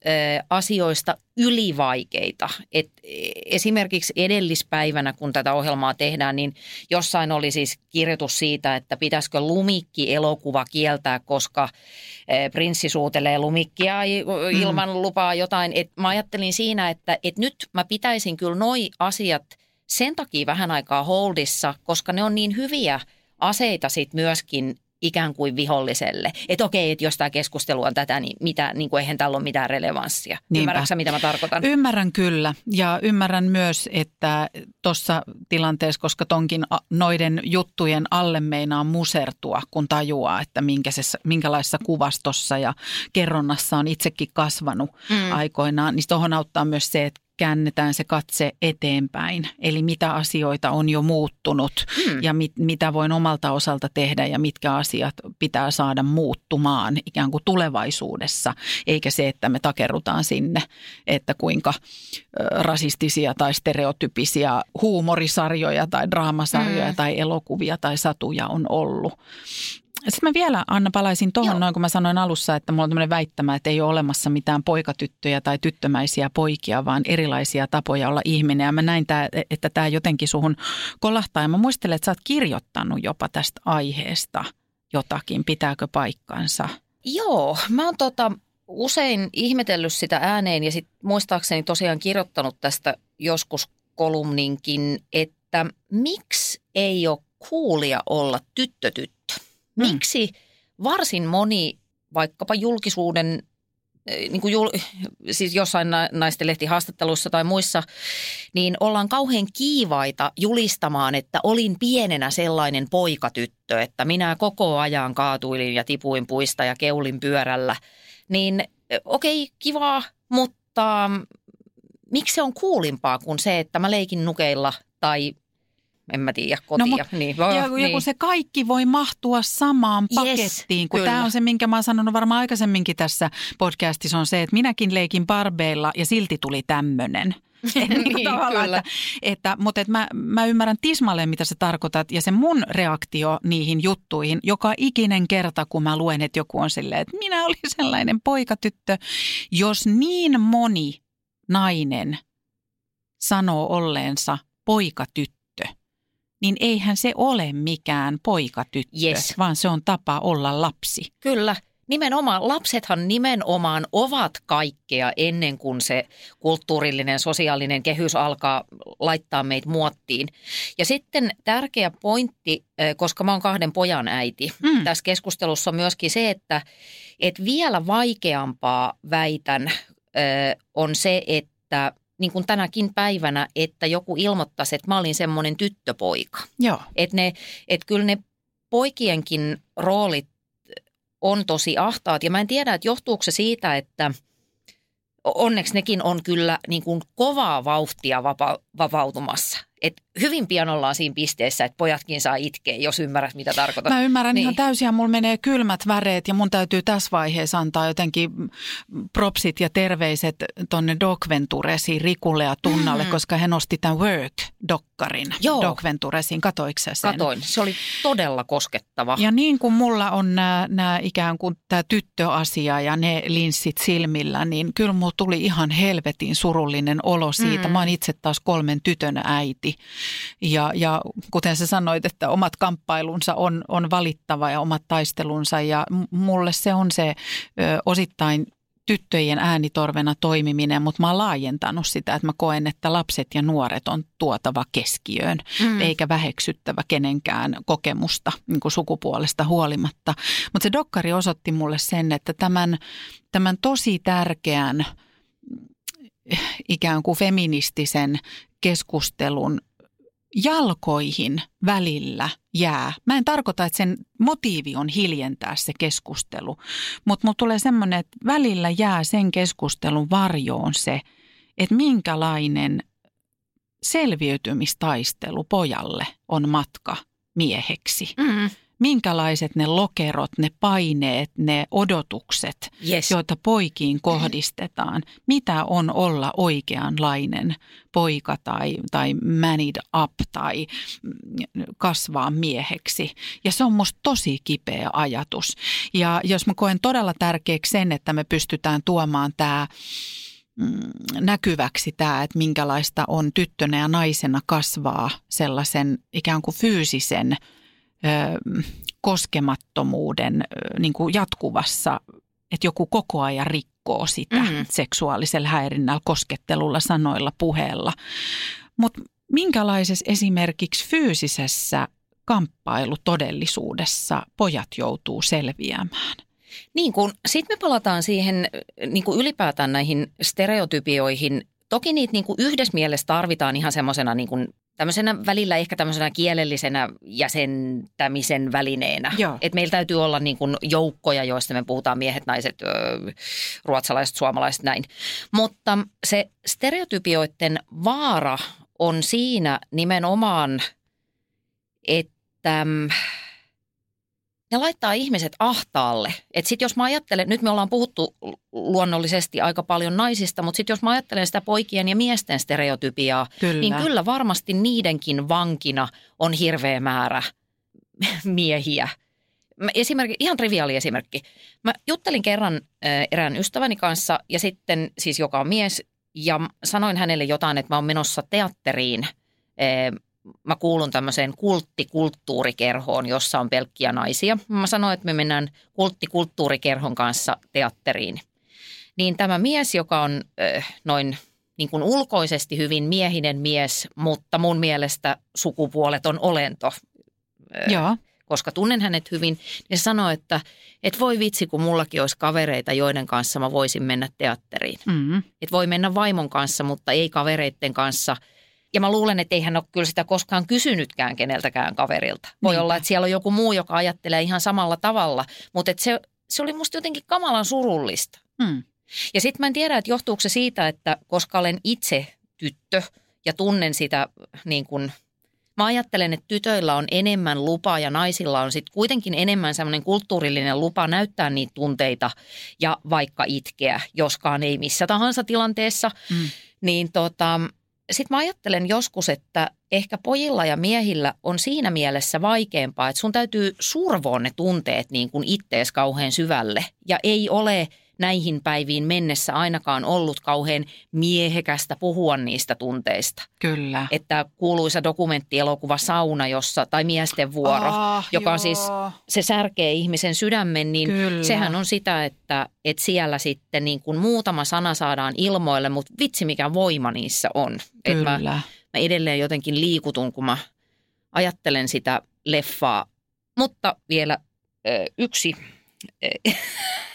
asioista ylivaikeita. Et e, esimerkiksi edellispäivänä, kun tätä ohjelmaa tehdään, niin jossain oli siis kirjoitus siitä, että pitäisikö lumikki-elokuva kieltää, koska prinssi suutelee lumikkia mm. ilman lupaa jotain. Et mä ajattelin siinä, että et nyt mä pitäisin kyllä noi asiat sen takia vähän aikaa holdissa, koska ne on niin hyviä aseita sitten myöskin ikään kuin viholliselle. Että okei, että jos tämä keskustelu on tätä, niin, mitä, niin kuin eihän tällä ole mitään relevanssia. Ymmärrätkö mitä mä tarkoitan? Ymmärrän kyllä ja ymmärrän myös, että tuossa tilanteessa, koska tonkin noiden juttujen alle meinaa musertua, kun tajuaa, että minkälaisessa kuvastossa ja kerronnassa on itsekin kasvanut mm. aikoinaan, niin tuohon auttaa myös se, että käännetään se katse eteenpäin. Eli mitä asioita on jo muuttunut hmm. ja mit, mitä voin omalta osalta tehdä ja mitkä asiat pitää saada muuttumaan ikään kuin tulevaisuudessa. Eikä se, että me takerrutaan sinne, että kuinka rasistisia tai stereotypisia huumorisarjoja tai draamasarjoja hmm. tai elokuvia tai satuja on ollut. Sitten mä vielä, Anna, palaisin tuohon noin, kun mä sanoin alussa, että mulla on tämmöinen väittämä, että ei ole olemassa mitään poikatyttöjä tai tyttömäisiä poikia, vaan erilaisia tapoja olla ihminen. Ja mä näin, tää, että tämä jotenkin suhun kolahtaa. Ja mä muistelen, että sä oot kirjoittanut jopa tästä aiheesta jotakin. Pitääkö paikkansa? Joo, mä oon tota, usein ihmetellyt sitä ääneen ja sit muistaakseni tosiaan kirjoittanut tästä joskus kolumninkin, että miksi ei ole kuulia olla tyttötyttö? Miksi varsin moni vaikkapa julkisuuden, eh, niin kuin jul, siis jossain na- naisten lehtihaastatteluissa tai muissa, niin ollaan kauhean kiivaita julistamaan, että olin pienenä sellainen poikatyttö, että minä koko ajan kaatuilin ja tipuin puista ja keulin pyörällä. Niin eh, okei, kivaa, mutta mm, miksi se on kuulimpaa kuin se, että mä leikin nukeilla tai en mä tiedä, kotia. mut- niin, Ja, ja niin. kun se kaikki voi mahtua samaan Yes, pakettiin, kun kyllä. tämä on se, minkä mä oon sanonut varmaan aikaisemminkin tässä podcastissa, on se, että minäkin leikin barbeilla ja silti tuli tämmöinen. Niin, kyllä. että, että, mutta että mä, mä ymmärrän tismalleen, mitä sä tarkoitat. Ja se mun reaktio niihin juttuihin, joka ikinen kerta, kun mä luen, että joku on silleen, että minä olin sellainen poikatyttö. Jos niin moni nainen sanoo olleensa poikatyttö, niin eihän se ole mikään poikatyttö, Yes. vaan se on tapa olla lapsi. Kyllä. Nimenomaan, lapsethan nimenomaan ovat kaikkea ennen kuin se kulttuurillinen, sosiaalinen kehys alkaa laittaa meitä muottiin. Ja sitten tärkeä pointti, koska mä oon kahden pojan äiti, Mm. tässä keskustelussa on myöskin se, että, että vielä vaikeampaa väitän on se, että niin kuin tänäkin päivänä, että joku ilmoittaisi, että mä olin semmoinen tyttöpoika. Joo. Että ne, et kyllä ne poikienkin roolit on tosi ahtaat. Ja mä en tiedä, että johtuuko se siitä, että onneksi nekin on kyllä niin kuin kovaa vauhtia vapa- vapautumassa. Et hyvin pian ollaan siinä pisteessä, että pojatkin saa itkeä, jos ymmärrät, mitä tarkoitan. Mä ymmärrän niin. Ihan täysin ja mulla menee kylmät väreet ja mun täytyy tässä vaiheessa antaa jotenkin propsit ja terveiset tonne Doc Venturesiin Rikulle ja Tunnalle, mm. koska he nosti tämän Work-dokkarin Joo. Doc Venturesiin. Katoiko sen? Katoin. Se oli todella koskettava. Ja niin kuin mulla on nämä ikään kuin tämä tyttöasia ja ne linssit silmillä, niin kyllä mulla tuli ihan helvetin surullinen olo siitä. Mm. Mä oon itse taas kolmen tytön äiti. Ja, ja kuten sä sanoit, että omat kamppailunsa on, on valittava ja omat taistelunsa ja mulle se on se ö, osittain tyttöjen äänitorvena toimiminen, mutta mä oon laajentanut sitä, että mä koen, että lapset ja nuoret on tuotava keskiöön, mm. eikä väheksyttävä kenenkään kokemusta niin kuin sukupuolesta huolimatta. Mutta se dokkari osoitti mulle sen, että tämän, tämän tosi tärkeän ikään kuin feministisen keskustelun jalkoihin välillä jää. Mä en tarkoita, että sen motiivi on hiljentää se keskustelu, mutta mulla tulee semmoinen, että välillä jää sen keskustelun varjoon se, että minkälainen selviytymistaistelu pojalle on matka mieheksi. Mm. Minkälaiset ne lokerot, ne paineet, ne odotukset, Yes. joita poikiin kohdistetaan. Mitä on olla oikeanlainen poika tai, tai manid up tai kasvaa mieheksi. Ja se on musta tosi kipeä ajatus. Ja jos mä koen todella tärkeäksi sen, että me pystytään tuomaan tämä mm, näkyväksi tämä, että minkälaista on tyttönä ja naisena kasvaa sellaisen ikään kuin fyysisen koskemattomuuden niin kuin jatkuvassa, että joku koko ajan rikkoo sitä Mm. seksuaalisella häirinnällä, koskettelulla, sanoilla, puheella. Mutta minkälaisessa esimerkiksi fyysisessä kamppailutodellisuudessa pojat joutuu selviämään? Niin kuin, sitten me palataan siihen niin kuin ylipäätään näihin stereotypioihin. Toki niitä niin kuin yhdessä mielessä tarvitaan ihan semmoisena niin kuin tämmöisenä välillä ehkä tämmöisenä kielellisenä jäsentämisen välineenä. Joo. Et meillä täytyy olla niin kuin joukkoja, joista me puhutaan miehet, naiset, ruotsalaiset, suomalaiset, näin. Mutta se stereotypioiden vaara on siinä nimenomaan, että mm, ne laittaa ihmiset ahtaalle. Et sit jos mä ajattelen, nyt me ollaan puhuttu luonnollisesti aika paljon naisista, mutta sitten jos mä ajattelen sitä poikien ja miesten stereotypiaa, Kyllä. niin kyllä varmasti niidenkin vankina on hirveä määrä miehiä. mä esimerkki, ihan triviaali esimerkki. Mä juttelin kerran äh, erään ystäväni kanssa ja sitten siis joka on mies ja sanoin hänelle jotain, että mä oon menossa teatteriin. Äh, mä kuulun tämmöiseen kulttikulttuurikerhoon, jossa on pelkkiä naisia. Mä sanoin, että me mennään kulttikulttuurikerhon kanssa teatteriin. Niin tämä mies, joka on äh, noin niin kuin ulkoisesti hyvin miehinen mies, mutta mun mielestä sukupuoleton olento. Joo. Koska tunnen hänet hyvin, niin se sanoi, että et voi vitsi, kun mullakin olisi kavereita, joiden kanssa mä voisin mennä teatteriin. Mm. Et voi mennä vaimon kanssa, mutta ei kavereiden kanssa. Ja mä luulen, että ei hän ole kyllä sitä koskaan kysynytkään keneltäkään kaverilta. Voi Niinpä. olla, että siellä on joku muu, joka ajattelee ihan samalla tavalla, mutta et se, se oli musta jotenkin kamalan surullista. Mm. Ja sitten mä en tiedä, että johtuuko se siitä, että koska olen itse tyttö ja tunnen sitä niin kuin, mä ajattelen, että tytöillä on enemmän lupa ja naisilla on sitten kuitenkin enemmän semmoinen kulttuurillinen lupa näyttää niitä tunteita ja vaikka itkeä, joskaan ei missä tahansa tilanteessa. Mm. Niin tota, sitten mä ajattelen joskus, että ehkä pojilla ja miehillä on siinä mielessä vaikeampaa, että sun täytyy survoa ne tunteet niin kuin ittees kauhean syvälle. Ja ei ole näihin päiviin mennessä ainakaan ollut kauhean miehekästä puhua niistä tunteista. Kyllä. Että kuuluisa dokumenttielokuva Sauna, jossa, tai Miesten vuoro, Ah, joka on joo. siis, se särkee ihmisen sydämen, niin Kyllä. sehän on sitä, että, että siellä sitten niin kuin muutama sana saadaan ilmoille, mutta vitsi mikä voima niissä on. Et Kyllä. mä, mä edelleen jotenkin liikutun, kun mä ajattelen sitä leffaa. Mutta vielä ö, yksi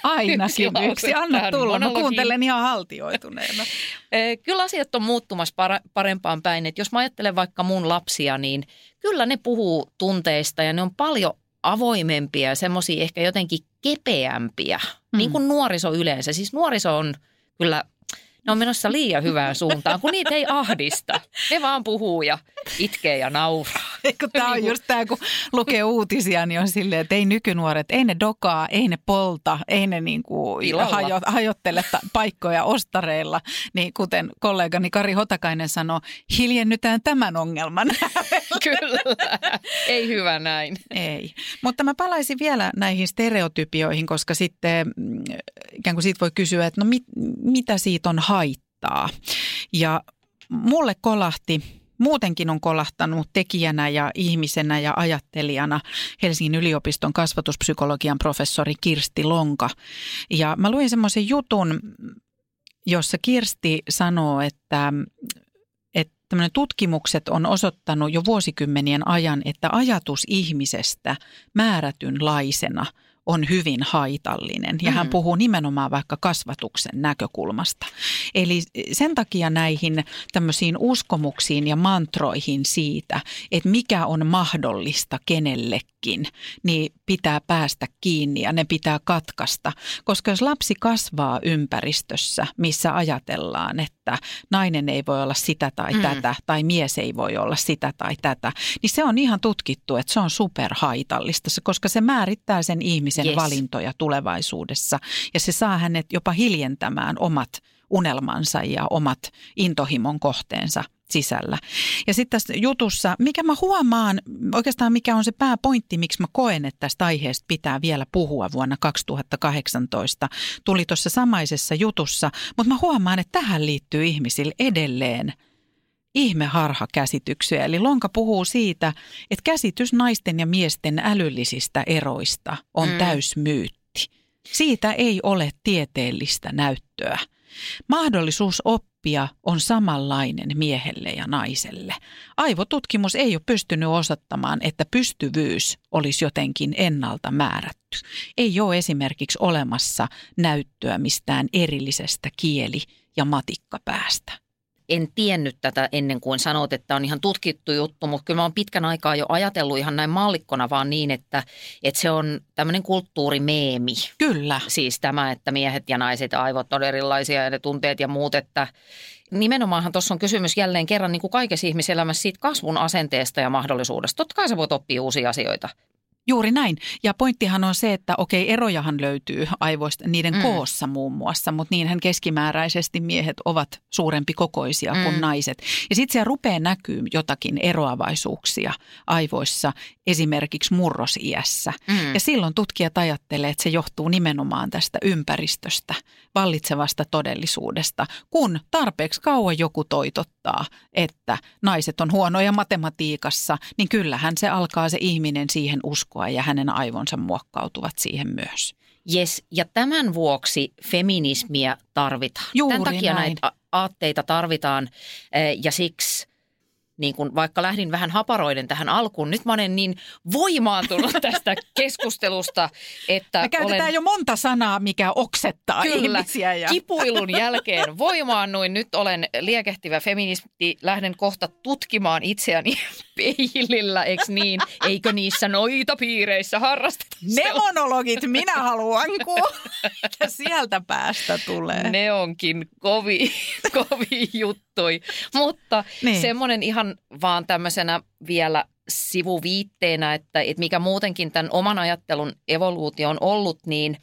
Ainakin Yksi Anna tulla. Mä monologiin. kuuntelen ihan haltioituneena. Kyllä asiat on muuttumassa parempaan päin. Et jos mä ajattelen vaikka mun lapsia, niin kyllä ne puhuu tunteista ja ne on paljon avoimempia ja semmoisia ehkä jotenkin kepeämpiä. Mm. Niin kuin nuoriso yleensä. Siis nuoriso on kyllä, ne on menossa liian hyvään suuntaan, kun niitä ei ahdista. Ne vaan puhuu ja itkee ja nauraa. Eikö tämä on Niinku- just tämä, kun lukee uutisia, niin on silleen, että ei nykynuoret, ei ne dokaa, ei ne polta, ei ne niinku Pilalla. hajo, hajottele paikkoja ostareilla. Niin kuten kollegani Kari Hotakainen sanoi, hiljennytään tämän ongelman. Kyllä, ei hyvä näin. Ei. Mutta mä palaisin vielä näihin stereotypioihin, koska sitten mm, ikään kuin siitä voi kysyä, että no mit, mitä siitä on haittaa. Ja mulle kolahti, muutenkin on kolahtanut tekijänä ja ihmisenä ja ajattelijana Helsingin yliopiston kasvatuspsykologian professori Kirsti Lonka. Ja mä luin semmoisen jutun, jossa Kirsti sanoo, että tämmöinen tutkimukset on osoittanut jo vuosikymmenien ajan, että ajatus ihmisestä määrätynlaisena on hyvin haitallinen. Ja hän Mm. puhuu nimenomaan vaikka kasvatuksen näkökulmasta. Eli sen takia näihin tämmöisiin uskomuksiin ja mantroihin siitä, että mikä on mahdollista kenellekin, niin pitää päästä kiinni ja ne pitää katkaista. Koska jos lapsi kasvaa ympäristössä, missä ajatellaan, että nainen ei voi olla sitä tai Mm. tätä, tai mies ei voi olla sitä tai tätä, niin se on ihan tutkittu, että se on superhaitallista, koska se määrittää sen ihmisen Yes. valintoja tulevaisuudessa. Ja se saa hänet jopa hiljentämään omat unelmansa ja omat intohimon kohteensa sisällä. Ja sitten tässä jutussa, mikä mä huomaan, oikeastaan mikä on se pääpointti, miksi mä koen, että tästä aiheesta pitää vielä puhua vuonna 2018, tuli tuossa samaisessa jutussa, mutta mä huomaan, että tähän liittyy ihmisille edelleen ihmeharhakäsityksiä. Eli Lonka puhuu siitä, että käsitys naisten ja miesten älyllisistä eroista on Mm. mm. täysmyytti. Siitä ei ole tieteellistä näyttöä. Mahdollisuus oppia on samanlainen miehelle ja naiselle. Aivotutkimus ei ole pystynyt osoittamaan, että pystyvyys olisi jotenkin ennalta määrätty. Ei ole esimerkiksi olemassa näyttöä mistään erillisestä kieli- ja matikkapäästä. En tiennyt tätä ennen kuin sanoit, että on ihan tutkittu juttu, mutta kyllä mä oon pitkän aikaa jo ajatellut ihan näin mallikkona vaan niin, että, että se on tämmöinen kulttuurimeemi. Kyllä. Siis tämä, että miehet ja naiset aivot on erilaisia ja ne tunteet ja muut, että nimenomaanhan tuossa on kysymys jälleen kerran niin kuin kaikessa ihmiselämässä siitä kasvun asenteesta ja mahdollisuudesta. Totta kai sä voit oppia uusia asioita. Juuri näin. Ja pointtihan on se, että okei, erojahan löytyy aivoista niiden mm. koossa muun muassa, mutta niinhän keskimääräisesti miehet ovat suurempi kokoisia mm. kuin naiset. Ja sitten siellä rupeaa näkyy jotakin eroavaisuuksia aivoissa, esimerkiksi murrosiässä. Mm. Ja silloin tutkijat ajattelee, että se johtuu nimenomaan tästä ympäristöstä, vallitsevasta todellisuudesta, kun tarpeeksi kauan joku toitottaa, että naiset on huonoja matematiikassa, niin kyllähän se alkaa se ihminen siihen uskoa ja hänen aivonsa muokkautuvat siihen myös. Yes, ja tämän vuoksi feminismiä tarvitaan. Juuri Tämän takia näin. näitä aatteita tarvitaan eh, ja siksi niin kun vaikka lähdin vähän haparoiden tähän alkuun, nyt mä olen niin voimaantunut tästä keskustelusta, että Me käytetään olen jo monta sanaa, mikä oksettaa Kyllä. ihmisiä. Ja... kipuilun jälkeen voimaannuin. Nyt olen liekehtivä feministi. Lähden kohta tutkimaan itseäni peilillä, eikö niin? Eikö niissä noita piireissä harrasteta? Ne monologit minä haluan kuulla. Sieltä päästä tulee. Ne onkin kovi, kovi juttui. Mutta Niin. semmoinen ihan vaan tämmöisenä vielä sivuviitteenä, että, että mikä muutenkin tämän oman ajattelun evoluutio on ollut, niin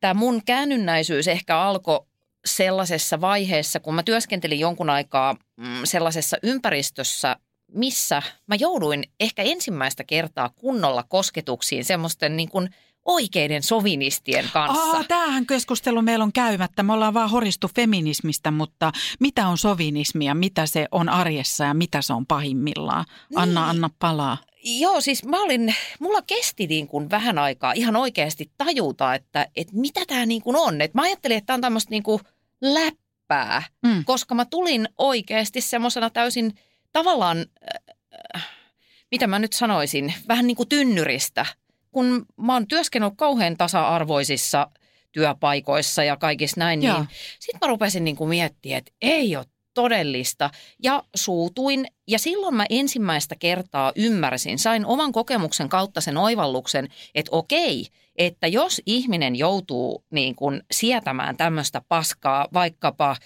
tämä mun käännynnäisyys ehkä alkoi sellaisessa vaiheessa, kun mä työskentelin jonkun aikaa mm, sellaisessa ympäristössä, missä mä jouduin ehkä ensimmäistä kertaa kunnolla kosketuksiin semmoisten niin kuin oikeiden sovinistien kanssa. Aa, tämähän keskustelu meillä on käymättä. Me ollaan vaan horistu feminismistä, mutta mitä on sovinismi ja mitä se on arjessa ja mitä se on pahimmillaan? Anna, Niin. anna palaa. Joo, siis mä olin, mulla kesti niin kuin vähän aikaa ihan oikeasti tajuta, että, että mitä tämä niin kuin on. Et mä ajattelin, että tämä on tämmöistä niin kuin läppää, Mm. koska mä tulin oikeasti semmoisena täysin tavallaan, äh, mitä mä nyt sanoisin, vähän niin kuin tynnyristä. Kun mä oon työskennellyt kauhean tasa-arvoisissa työpaikoissa ja kaikissa näin, Joo. niin sitten mä rupesin niin kuin miettimään, että ei ole todellista. Ja suutuin ja silloin mä ensimmäistä kertaa ymmärsin, sain oman kokemuksen kautta sen oivalluksen, että okei, että jos ihminen joutuu niin kuin sietämään tämmöistä paskaa vaikkapa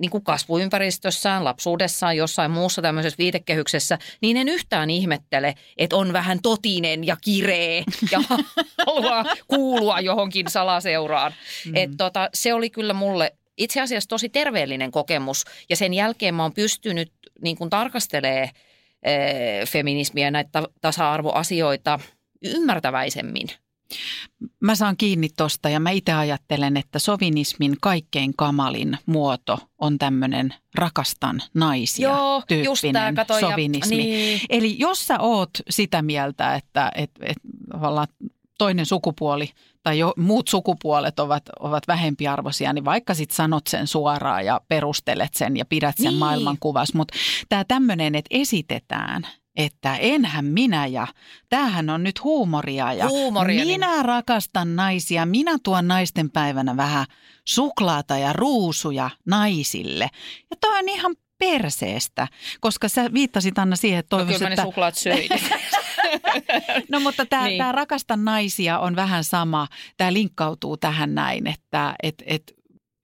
niin kuin kasvuympäristössään, lapsuudessaan, jossain muussa tämmöisessä viitekehyksessä, niin en yhtään ihmettele, että on vähän totinen ja kiree ja haluaa kuulua johonkin salaseuraan. Mm. Et tota, se oli kyllä mulle itse asiassa tosi terveellinen kokemus ja sen jälkeen mä oon pystynyt niin kuin tarkastelee eh, feminismiä ja näitä ta- tasa-arvoasioita ymmärtäväisemmin. Mä saan kiinni tosta ja mä itse ajattelen, että sovinismin kaikkein kamalin muoto on tämmöinen rakastan naisia Joo, just tää, tyyppinen kato, ja- sovinismi. niin. Eli jos sä oot sitä mieltä, että et, et, toinen sukupuoli tai jo, muut sukupuolet ovat, ovat vähempiarvoisia, niin vaikka sit sanot sen suoraan ja perustelet sen ja pidät sen Niin. maailmankuvas. Mutta tämä tämmöinen, että esitetään, että enhän minä ja tämähän on nyt huumoria ja Huumoria, niin- minä rakastan naisia, minä tuon naisten päivänä vähän suklaata ja ruusuja naisille. Ja toi on ihan perseestä, koska sä viittasit Anna siihen, että No toivoisin, ne että... suklaat söin. No mutta tämä Niin. niin. rakastan naisia on vähän sama. Tämä linkkautuu tähän näin, että et, et,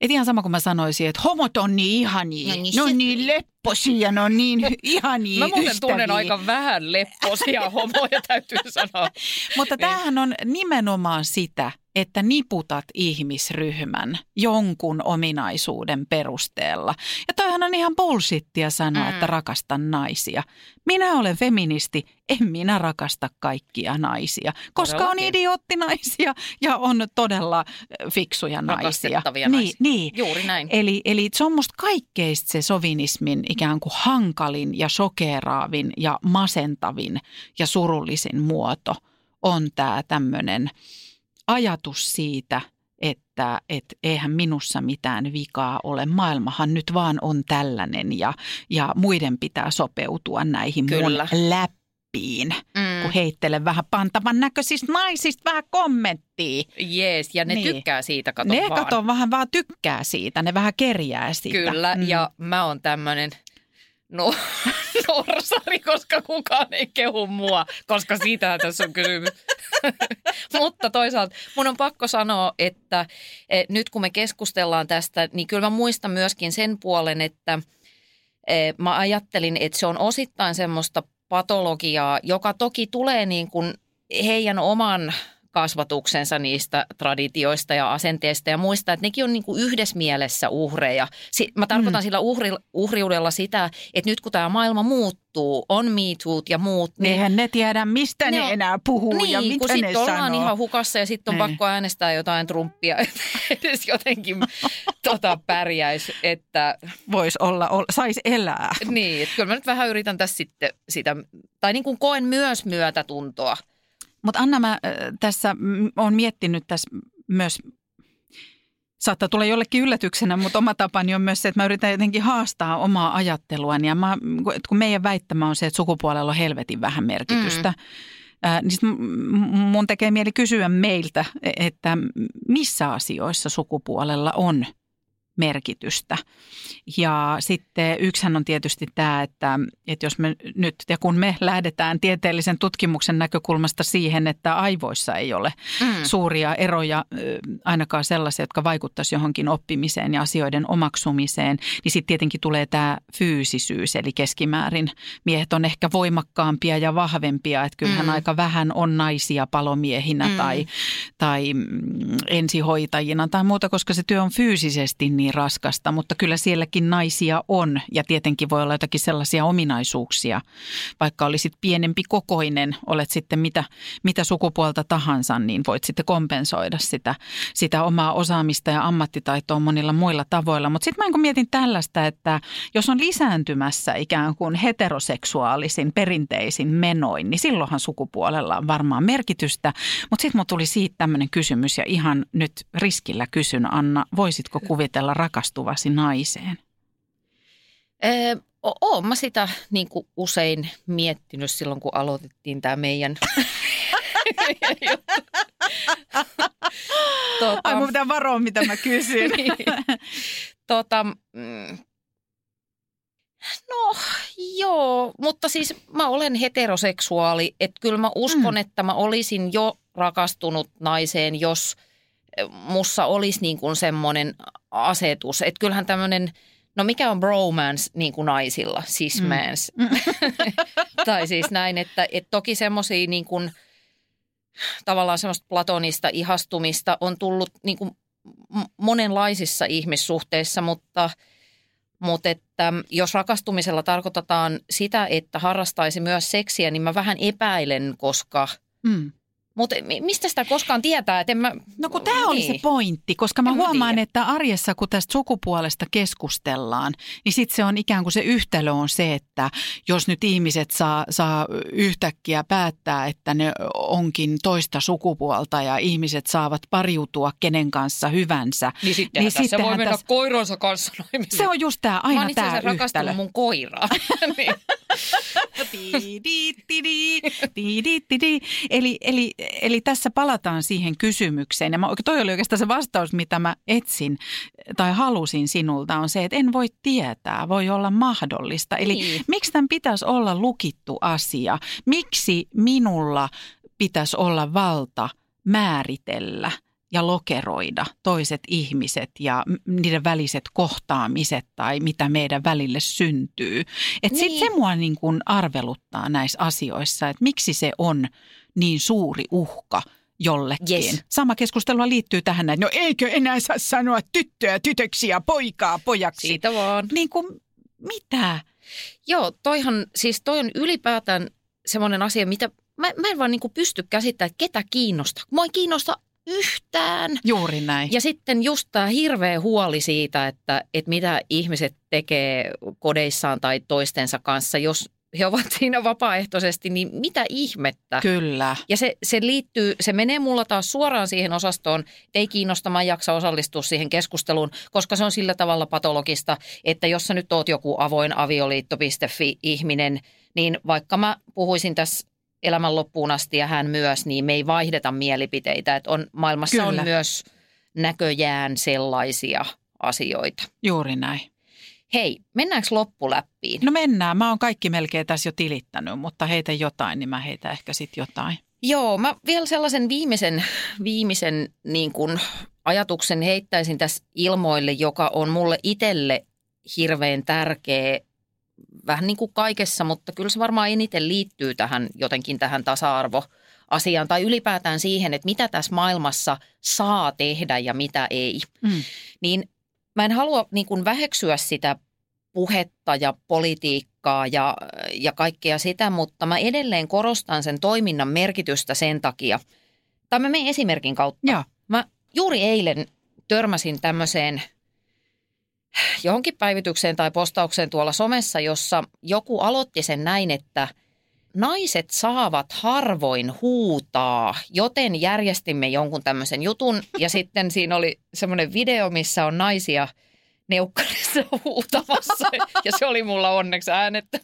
et ihan sama kuin mä sanoisin, että homot on niin ihania. No niin, ne on niin lepposia, ne on niin ihania Mä muuten ystäviä. tunnen aika vähän lepposia homoja, täytyy sanoa. Mutta Niin. tämähän on nimenomaan sitä, että niputat ihmisryhmän jonkun ominaisuuden perusteella. Ja toihan on ihan bullshittia sanoa, Mm. että rakastan naisia. Minä olen feministi, en minä rakasta kaikkia naisia, koska on idioottinaisia ja on todella äh, fiksuja naisia. Niin, naisia. Niin. Juuri näin. Eli, eli se on musta kaikkeista se sovinismin ikään kuin hankalin ja shokeraavin ja masentavin ja surullisin muoto on tämä tämmöinen ajatus siitä, että et eihän minussa mitään vikaa ole. Maailmahan nyt vaan on tällainen ja, ja muiden pitää sopeutua näihin Kyllä. mun läppiin. Mm. Kun heittelen vähän pantavan näköisistä naisista vähän kommenttia. Jees, ja ne Niin. tykkää siitä, kato ne vaan. kato vähän vaan tykkää siitä, ne vähän kerjää siitä. Kyllä, Mm. ja mä oon tämmönen no, norsari, koska kukaan ei kehu mua, koska siitähän tässä on kysymys. Mutta toisaalta mun on pakko sanoa, että eh, nyt kun me keskustellaan tästä, niin kyllä mä muistan myöskin sen puolen, että eh, mä ajattelin, että se on osittain semmoista patologiaa, joka toki tulee niin kuin heidän oman kasvatuksensa niistä traditioista ja asenteista ja muista, että nekin on niin kuin yhdessä mielessä uhreja. Mä tarkoitan mm. sillä uhri, uhriudella sitä, että nyt kun tämä maailma muuttuu, on MeToot ja muut. Niin Eihän ne tiedä, mistä ne, ne enää puhuu niin, ja mitä kun ne ollaan sanoo. ihan hukassa ja sitten on Niin. pakko äänestää jotain Trumpia, että edes jotenkin tota pärjäisi. Että Voisi olla, ol, sais elää. niin, että kyllä mä nyt vähän yritän tässä sitten sitä, tai niin kuin koen myös myötätuntoa. Mutta Anna, mä äh, tässä olen miettinyt tässä myös, saattaa tulla jollekin yllätyksenä, mutta oma tapani on myös se, että mä yritän jotenkin haastaa omaa ajatteluani. Ja mä, kun meidän väittämä on se, että sukupuolella on helvetin vähän merkitystä, mm. niin sit m- mun tekee mieli kysyä meiltä, että missä asioissa sukupuolella on merkitystä. Ja sitten yksihän on tietysti tämä, että, että jos me nyt ja kun me lähdetään tieteellisen tutkimuksen näkökulmasta siihen, että aivoissa ei ole Mm. suuria eroja, ainakaan sellaisia, jotka vaikuttaisi johonkin oppimiseen ja asioiden omaksumiseen, niin sitten tietenkin tulee tämä fyysisyys, eli keskimäärin miehet on ehkä voimakkaampia ja vahvempia, että kyllähän Mm. aika vähän on naisia palomiehinä Mm. tai, tai ensihoitajina tai muuta, koska se työ on fyysisesti niin raskasta, mutta kyllä sielläkin naisia on ja tietenkin voi olla jotakin sellaisia ominaisuuksia, vaikka olisit pienempi kokoinen, olet sitten mitä, mitä sukupuolta tahansa, niin voit sitten kompensoida sitä, sitä omaa osaamista ja ammattitaitoa monilla muilla tavoilla. Mutta sitten mä niin mietin tällaista, että jos on lisääntymässä ikään kuin heteroseksuaalisin perinteisin menoin, niin silloinhan sukupuolella on varmaan merkitystä. Mutta sitten mun tuli siitä tämmöinen kysymys ja ihan nyt riskillä kysyn Anna, voisitko kuvitella rakastuvasi naiseen? Ee, o- oon mä sitä niin kuin usein miettinyt silloin, kun aloitettiin tämä meidän tota, Ai mun pitää varoa, mitä mä kysyn. niin. tota, mm, no joo, mutta siis mä olen heteroseksuaali, että kyllä mä uskon, Mm. että mä olisin jo rakastunut naiseen, jos mussa olisi niin kuin semmoinen asetus. Että kyllähän tämmöinen, no mikä on bromance niin kuin naisilla, siis Mm. mans. tai siis näin, että, että toki semmoisia niin kuin, tavallaan semmoista platonista ihastumista on tullut niin kuin monenlaisissa ihmissuhteissa, mutta, mutta että jos rakastumisella tarkoitetaan sitä, että harrastaisi myös seksiä, niin mä vähän epäilen, koska... Mm. Mutta mi- mistä sitä koskaan tietää? Et en mä, No kun tämä oli se niin. pointti, koska mä En mä huomaan, tiedä. että arjessa kun tästä sukupuolesta keskustellaan, niin sitten se on ikään kuin se yhtälö on se, että jos nyt ihmiset saa, saa yhtäkkiä päättää, että ne onkin toista sukupuolta ja ihmiset saavat pariutua kenen kanssa hyvänsä. Niin sittenhän Niin tässä voi mennä tässä- koiransa kanssa naimisiin. Se on just tämä, Mä aina tämä yhtälö. rakastunut mun koiraan. niin. Eli, eli, eli tässä palataan siihen kysymykseen. Ja mä, toi oli oikeastaan se vastaus, mitä mä etsin tai halusin sinulta, on se, että en voi tietää, voi olla mahdollista. Eli Niin. miksi tämän pitäisi olla lukittu asia? Miksi minulla pitäisi olla valta määritellä ja lokeroida toiset ihmiset ja niiden väliset kohtaamiset tai mitä meidän välille syntyy. Et sit Niin. se mua niin kuin arveluttaa näissä asioissa, että miksi se on niin suuri uhka jollekin. Yes. Sama keskustelua liittyy tähän, näin, no eikö enää saa sanoa tyttöä tytöksi ja poikaa pojaksi. Siitä vaan. Niin kuin, mitä? Joo, toihan, siis toi on ylipäätään semmoinen asia, mitä mä, mä en vaan niinku pysty käsittämään, että ketä kiinnostaa. Mua ei kiinnosta yhtään. Juuri näin. Ja sitten just tämä hirveä huoli siitä, että, että mitä ihmiset tekee kodeissaan tai toistensa kanssa, jos he ovat siinä vapaaehtoisesti, niin mitä ihmettä? Kyllä. Ja se, se liittyy, se menee mulla taas suoraan siihen osastoon, ei kiinnosta, mä en jaksa osallistua siihen keskusteluun, koska se on sillä tavalla patologista, että jos sä nyt oot joku avoin avioliitto.fi ihminen, niin vaikka mä puhuisin tässä elämän loppuun asti ja hän myös, niin me ei vaihdeta mielipiteitä. Että on, maailmassa Kyllä. on myös näköjään sellaisia asioita. Juuri näin. Hei, mennäänkö loppuläppiin? No mennään. Mä oon kaikki melkein tässä jo tilittänyt, mutta heitä jotain, niin mä heitä ehkä sitten jotain. Joo, mä vielä sellaisen viimeisen, viimeisen niin kuin ajatuksen heittäisin tässä ilmoille, joka on mulle itselle hirveän tärkeä vähän niin kuin kaikessa, mutta kyllä se varmaan eniten liittyy tähän jotenkin tähän tasa-arvo asiaan tai ylipäätään siihen, että mitä tässä maailmassa saa tehdä ja mitä ei. Mm. Niin mä en halua niin kuin väheksyä sitä puhetta ja politiikkaa ja, ja kaikkea sitä, mutta mä edelleen korostan sen toiminnan merkitystä sen takia. Tai mä menen esimerkin kautta. Joo. Mä juuri eilen törmäsin tämmöiseen johonkin päivitykseen tai postaukseen tuolla somessa, jossa joku aloitti sen näin, että naiset saavat harvoin huutaa, joten järjestimme jonkun tämmöisen jutun ja sitten siinä oli semmoinen video, missä on naisia neukkarissa huutamassa ja se oli mulla onneksi äänettä.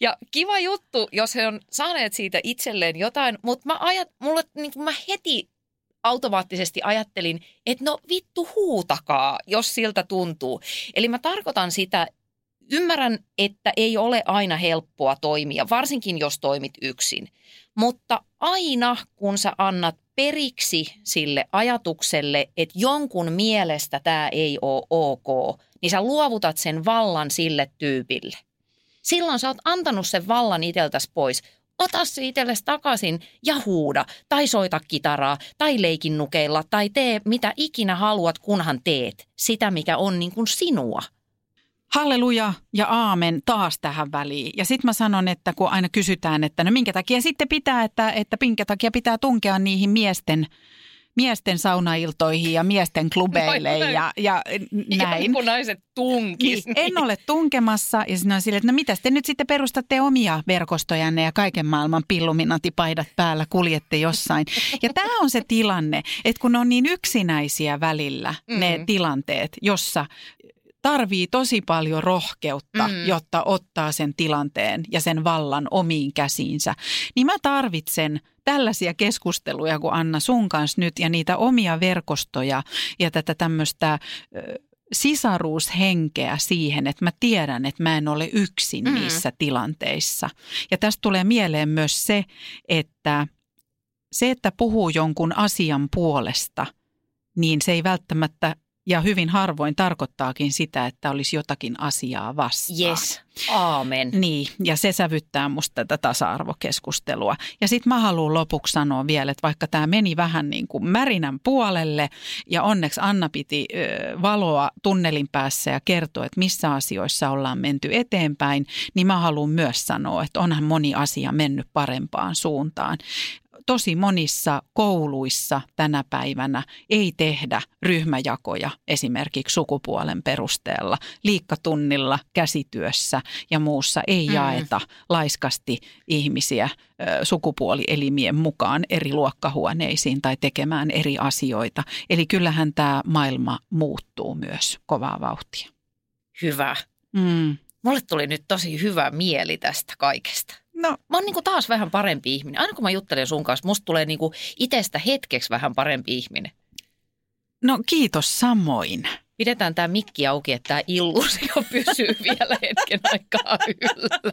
Ja kiva juttu, jos he on saaneet siitä itselleen jotain, mutta mä, ajat, mulle, niin mä heti automaattisesti ajattelin, että no vittu huutakaa, jos siltä tuntuu. Eli mä tarkoitan sitä, ymmärrän, että ei ole aina helppoa toimia, varsinkin jos toimit yksin. Mutta aina kun sä annat periksi sille ajatukselle, että jonkun mielestä tämä ei ole ok, niin sä luovutat sen vallan sille tyypille. Silloin sä oot antanut sen vallan iteltäs pois ota se itsellesi takaisin ja huuda, tai soita kitaraa, tai leikin nukeilla, tai tee mitä ikinä haluat, kunhan teet sitä, mikä on niin kuin sinua. Halleluja ja aamen taas tähän väliin. Ja sitten mä sanon, että kun aina kysytään, että no minkä takia sitten pitää, että, että minkä takia pitää tunkea niihin miesten miesten saunailtoihin ja miesten klubeille ja, ja näin. kun naiset tunkis. Niin, en ole tunkemassa ja sinä on sille, että no mitä te nyt sitten perustatte omia verkostojanne ja kaiken maailman pilluminatipaidat päällä kuljette jossain. Ja tämä on se tilanne, että kun on niin yksinäisiä välillä ne mm. tilanteet, jossa tarvii tosi paljon rohkeutta, mm. jotta ottaa sen tilanteen ja sen vallan omiin käsiinsä. Niin mä tarvitsen tällaisia keskusteluja kuin Anna sun kanssa nyt ja niitä omia verkostoja ja tätä tämmöistä sisaruushenkeä siihen, että mä tiedän, että mä en ole yksin mm. niissä tilanteissa. Ja tästä tulee mieleen myös se, että se, että puhuu jonkun asian puolesta, niin se ei välttämättä ja hyvin harvoin tarkoittaakin sitä, että olisi jotakin asiaa vastaan. Yes, aamen. Niin, ja se sävyttää musta tätä tasa-arvokeskustelua. Ja sitten mä haluan lopuksi sanoa vielä, että vaikka tämä meni vähän niin kuin märinän puolelle, ja onneksi Anna piti ö, valoa tunnelin päässä ja kertoa, että missä asioissa ollaan menty eteenpäin, niin mä haluan myös sanoa, että onhan moni asia mennyt parempaan suuntaan tosi monissa kouluissa tänä päivänä ei tehdä ryhmäjakoja esimerkiksi sukupuolen perusteella. Liikkatunnilla, käsityössä ja muussa ei mm. jaeta laiskasti ihmisiä sukupuolielimien mukaan eri luokkahuoneisiin tai tekemään eri asioita. Eli kyllähän tämä maailma muuttuu myös kovaa vauhtia. Hyvä. Mm. Mulle tuli nyt tosi hyvä mieli tästä kaikesta. No. Mä oon niinku taas vähän parempi ihminen. Aina kun mä juttelen sun kanssa, musta tulee niinku itsestä hetkeksi vähän parempi ihminen. No kiitos samoin. Pidetään tämä mikki auki, että tämä illuusio pysyy vielä hetken aikaa yllä.